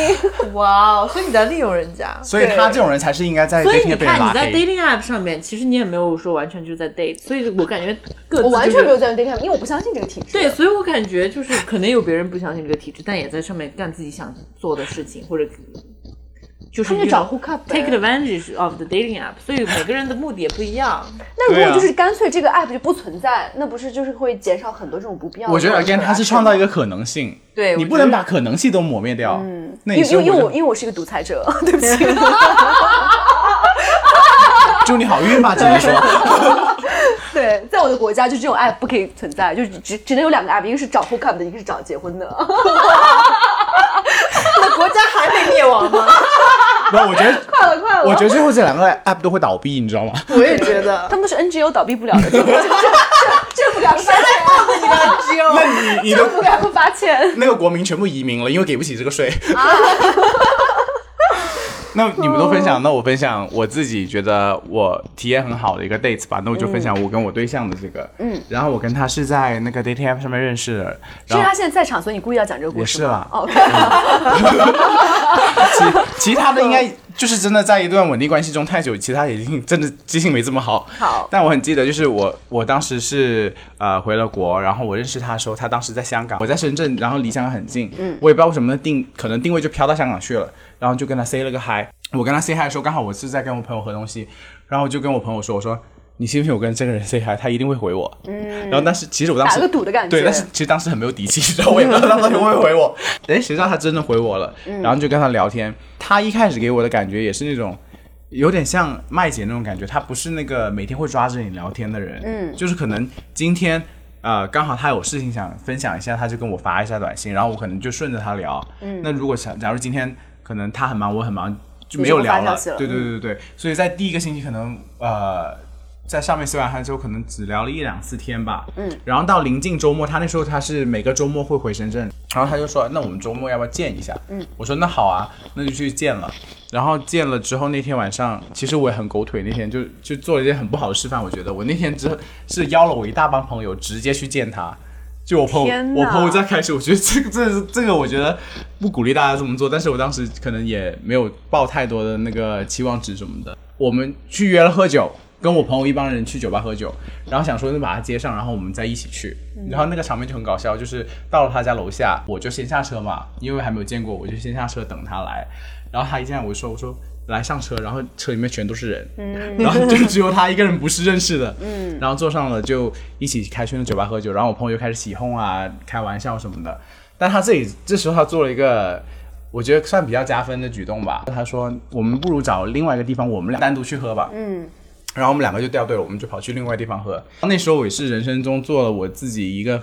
哇哦！所以你在利用人家。所以他这种人才是应该在所以你看，你在。dating app 上面，其实你也没有说完全就是在 date，所以我感觉各、我完全没有在。在用 dating app，因为我不相信这个体制。对，所以我感觉就是可能有别人不相信这个体制，但也在上面干自己想做的事情，或者就是他去找 hook up take advantage of the dating app，所以每个人的目的也不一样。那如果就是干脆这个 app 就不存在，那不是就是会减少很多这种不必要的？我觉得 again 它是创造一个可能性，对你不能把可能性都抹灭掉。嗯，那因为因为我因为我是一个独裁者，对不起。祝你好运吧，只能说。对，在我的国家就这种 app 不可以存在，就只只只能有两个 app，一个是找 hook up 的，一个是找结婚的。那国家还没灭亡吗？不，我觉得，快了快了，我觉得最后这两个 app 都会倒闭，你知道吗？我也觉得。他们都是 NGO 倒闭不了的，这这这这不给他们发钱，那你你的不给他们发钱。那个国民全部移民了，因为给不起这个税。那你们都分享，那我分享我自己觉得我体验很好的一个 dates 吧。那我就分享我跟我对象的这个，嗯，然后我跟他是在那个 dating app 上面认识的，是然后他现在在场，所以你故意要讲这个故事吗也是啦哦？OK，其其他的应该就是真的在一段稳定关系中太久，其他已经真的记性没这么好。好但我很记得，就是我我当时是呃回了国，然后我认识他的时候，他当时在香港，我在深圳，然后离香港很近，嗯，我也不知道为什么定可能定位就飘到香港去了，然后就跟他 say 了个 hi。我跟他 say hi 的时候，刚好我是在跟我朋友喝东西，然后我就跟我朋友说，我说。你信不信我跟这个人 say hi，他一定会回我。嗯，然后但是其实我当时打个赌的感觉对，但是其实当时很没有底气，然后我也不知道他到底会不会回我。哎，谁知道他真的回我了，然后就跟他聊天。他一开始给我的感觉也是那种有点像麦姐那种感觉，他不是那个每天会抓着你聊天的人，嗯，就是可能今天呃刚好他有事情想分享一下，他就跟我发一下短信，然后我可能就顺着他聊。嗯，那如果想假如今天可能他很忙，我很忙，就没有聊了对对对对对，所以在第一个星期可能呃。在上面 say 完嗨之后，可能只聊了一两次天吧。嗯，然后到临近周末，他那时候他是每个周末会回深圳，然后他就说，那我们周末要不要见一下？嗯，我说那好啊，那就去见了。然后见了之后，那天晚上其实我也很狗腿，那天就就做了一件很不好的示范。我觉得我那天只是邀了我一大帮朋友直接去见他。就我朋友，我朋友在开始，我觉得这个、这个、这个，我觉得不鼓励大家这么做。但是我当时可能也没有抱太多的那个期望值什么的。我们去约了喝酒，跟我朋友一帮人去酒吧喝酒，然后想说就把他接上，然后我们再一起去。然后那个场面就很搞笑，就是到了他家楼下，我就先下车嘛，因为还没有见过，我就先下车等他来。然后他一进来，我就说我说来上车，然后车里面全都是人，然后就只有他一个人不是认识的，嗯，然后坐上了就一起开去那酒吧喝酒，然后我朋友就开始起哄啊，开玩笑什么的。但他这里这时候他做了一个。我觉得算比较加分的举动吧。他说：“我们不如找另外一个地方，我们俩单独去喝吧。”嗯，然后我们两个就掉队了，我们就跑去另外地方喝。那时候我也是人生中做了我自己一个，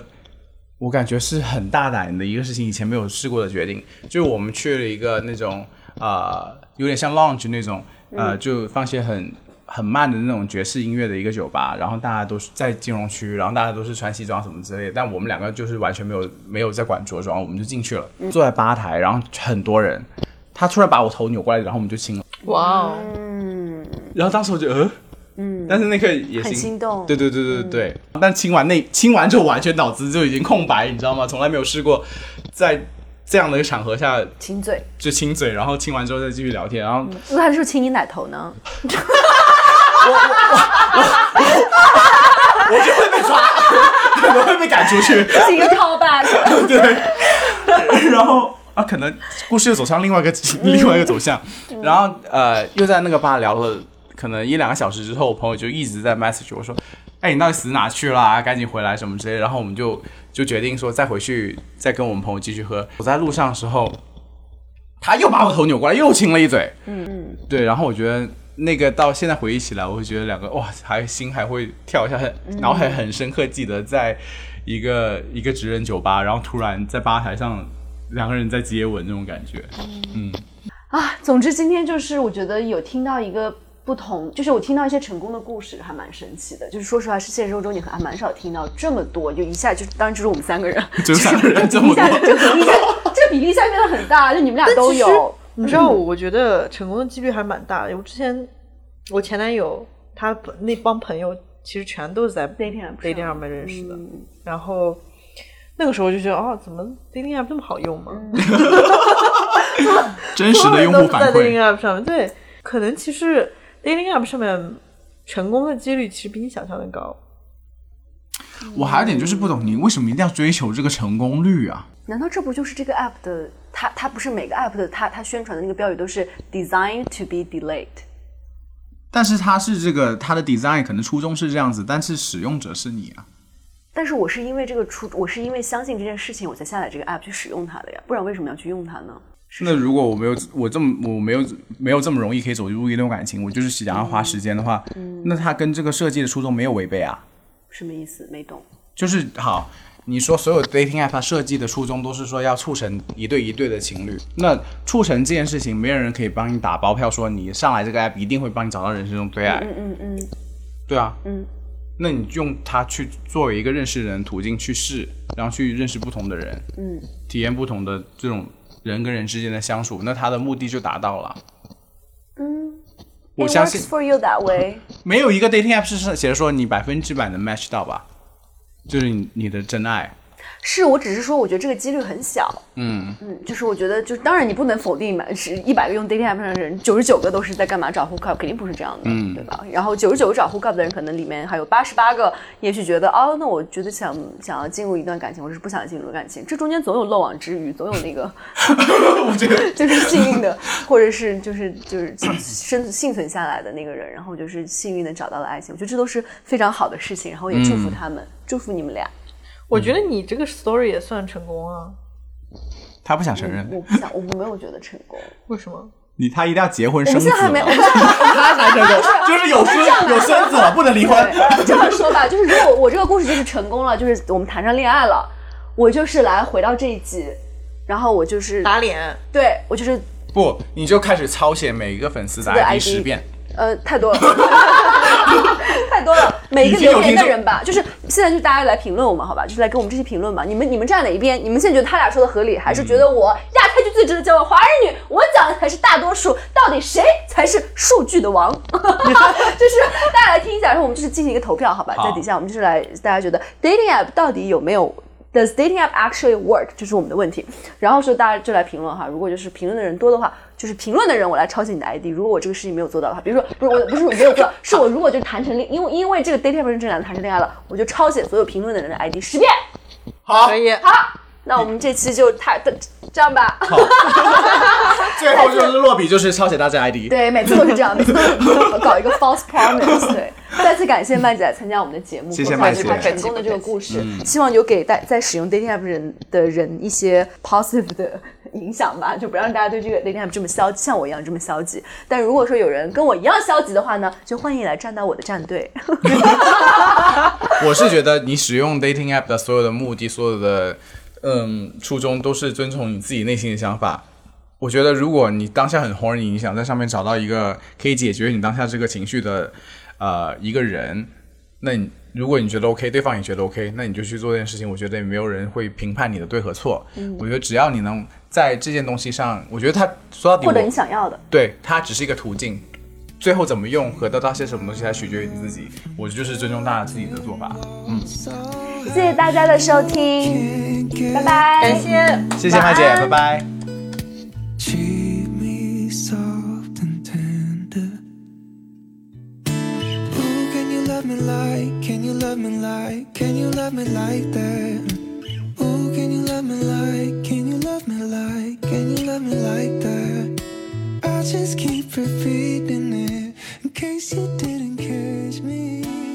我感觉是很大胆的一个事情，以前没有试过的决定。就是我们去了一个那种呃，有点像 lounge 那种，呃，就放些很很慢的那种爵士音乐的一个酒吧，然后大家都是在金融区，然后大家都是穿西装什么之类的，但我们两个就是完全没有没有在管着装，我们就进去了，坐在吧台，然后很多人，他突然把我头扭过来，然后我们就亲了，哇哦，嗯然后当时我就呃。嗯，但是那个也很心动对对对对对对。但亲完那亲完之后，完全脑子就已经空白，你知道吗？从来没有试过在这样的一个场合下亲嘴，就亲嘴，然后亲完之后再继续聊天，然后如果他是亲你奶头呢？我就会被抓，可能会被赶出去。是一个 callback。对，然后啊，可能故事又走向另外一个另外一个走向，然后呃，又在那个吧聊了可能一两个小时之后，我朋友就一直在 message 我说，哎，你到底死哪去了啊？赶紧回来什么之类的。然后我们就就决定说再回去再跟我们朋友继续喝。我在路上的时候，他又把我头扭过来，又亲了一嘴。嗯嗯，对。然后我觉得那个到现在回忆起来，我会觉得两个哇，还心还会跳一下，很 脑海很深刻记得在一个一个职人酒吧，然后突然在吧台上两个人在接吻那种感觉。嗯啊，总之今天就是我觉得有听到一个不同，就是我听到一些成功的故事，还蛮神奇的。就是说实话，是现实生活中你还蛮少听到这么多，就一下就当然就是我们三个人，就三个人这么一下多。这个比例下，这个比例下变得很大，就你们俩都有。你知道，我觉得成功的几率还蛮大的。我之前我前男友他那帮朋友其实全都是在 dating app 上 dating 上认识的，然后那个时候就觉得哦，怎么 dating app 这么好用吗？真实的用户反所有人都是在 dating 馈，app 上面，对，可能其实 dating app 上面成功的几率其实比你想象的高。我还有点就是不懂，你为什么一定要追求这个成功率啊？难道这不就是这个 app 的？它它不是每个 app 的它它宣传的那个标语都是 designed to be delayed？但是它是这个它的 design 可能初衷是这样子，但是使用者是你啊。但是我是因为这个初，我是因为相信这件事情，我才下载这个 app 去使用它的呀，不然为什么要去用它呢？那如果我没有我这么我没有没有这么容易可以走入一段感情，我就是想要花时间的话，那它跟这个设计的初衷没有违背啊。什么意思？没懂。就是好，你说所有 dating app 它设计的初衷都是说要促成一对一对的情侣，那促成这件事情，没有人可以帮你打包票说你上来这个 app 一定会帮你找到人生中最爱。嗯嗯嗯对啊，嗯，那你用它去作为一个认识人途径去试，然后去认识不同的人，嗯，体验不同的这种人跟人之间的相处，那他的目的就达到了。嗯，我相信 for you that way。没有一个 dating app 是写着说你百分之百能 match 到吧，就是你你的真爱。是我只是说，我觉得这个几率很小。嗯，嗯，就是我觉得，就是当然你不能否定嘛，是一百个用 dating app 上的人，九十九个都是在干嘛找 hook up，肯定不是这样的，嗯对吧？然后九十九个找 hook up 的人，可能里面还有八十八个，也许觉得哦，那我觉得想想要进入一段感情，我是不想进入感情，这中间总有漏网之鱼，总有那个我觉得 就是幸运的，或者是就是就是生幸存下来的那个人，然后就是幸运的找到了爱情，我觉得这都是非常好的事情，然后也祝福他们，祝福你们俩。我觉得你这个 story 也算成功啊？他不想承认，我不想，我没有觉得成功。为什么？你他一定要结婚生子我们现在还没，我们现在他才成功，就是有孙有孙子了，不能离婚。这么说吧，就是如果我这个故事就是成功了，就是我们谈上恋爱了，我就是来回到这一集，然后我就是打脸？对我就是不，你就开始抄写每一个粉丝的的 ID ID 十遍。呃太多了，太多了，每一个留言的人吧，就是现在就大家来评论我们好吧，就是来给我们这些评论吧，你们你们站哪一边？你们现在觉得他俩说的合理，还是觉得我亚太区最值得交往华人女，我讲的才是大多数？到底谁才是数据的王？就是大家来听一下，然后我们就是进行一个投票，好吧？在底下我们就是来大家觉得 dating app 到底有没有 Does dating app actually work？这是我们的问题。然后说大家就来评论哈，如果就是评论的人多的话，就是评论的人我来抄写你的 ID。如果我这个事情没有做到的话，比如说不是我不是我没有做到，是我如果就谈成恋，因为因为这个 dating 证两个谈成恋爱了，我就抄写所有评论的人的 ID 十遍。好可，以。好，那我们这期就太这样吧。好 最后就是落笔就是抄写大家 ID。对，每次都是这样，每次都是搞一个 false promise。对，再次感谢麦姐来参加我们的节目，谢谢分享就是她曼姐成功的这个故事，希望有给大在使用 dating app 人的人一些 positive 的影响吧，就不让大家对这个 dating app 这么消极，像我一样这么消极。但如果说有人跟我一样消极的话呢，就欢迎来站到我的战队。我是觉得你使用 dating app 的所有的目的，所有的嗯初衷都是遵从你自己内心的想法。我觉得如果你当下很 horny，你想在上面找到一个可以解决你当下这个情绪的呃一个人，那你如果你觉得 OK，对方也觉得 OK，那你就去做这件事情。我觉得也没有人会评判你的对和错。嗯我觉得只要你能在这件东西上，我觉得它说到底我获得你想要的。对它只是一个途径，最后怎么用和得到些什么东西，还取决于你自己。我就是尊重大家自己的做法。嗯谢谢大家的收听，拜拜。感谢。谢谢麦姐，拜拜。Treat me soft and tender. Ooh, can you love me like, can you love me like, can you love me like that? Ooh, can you love me like, can you love me like, can you love me like that? I just keep repeating it in case you didn't catch me.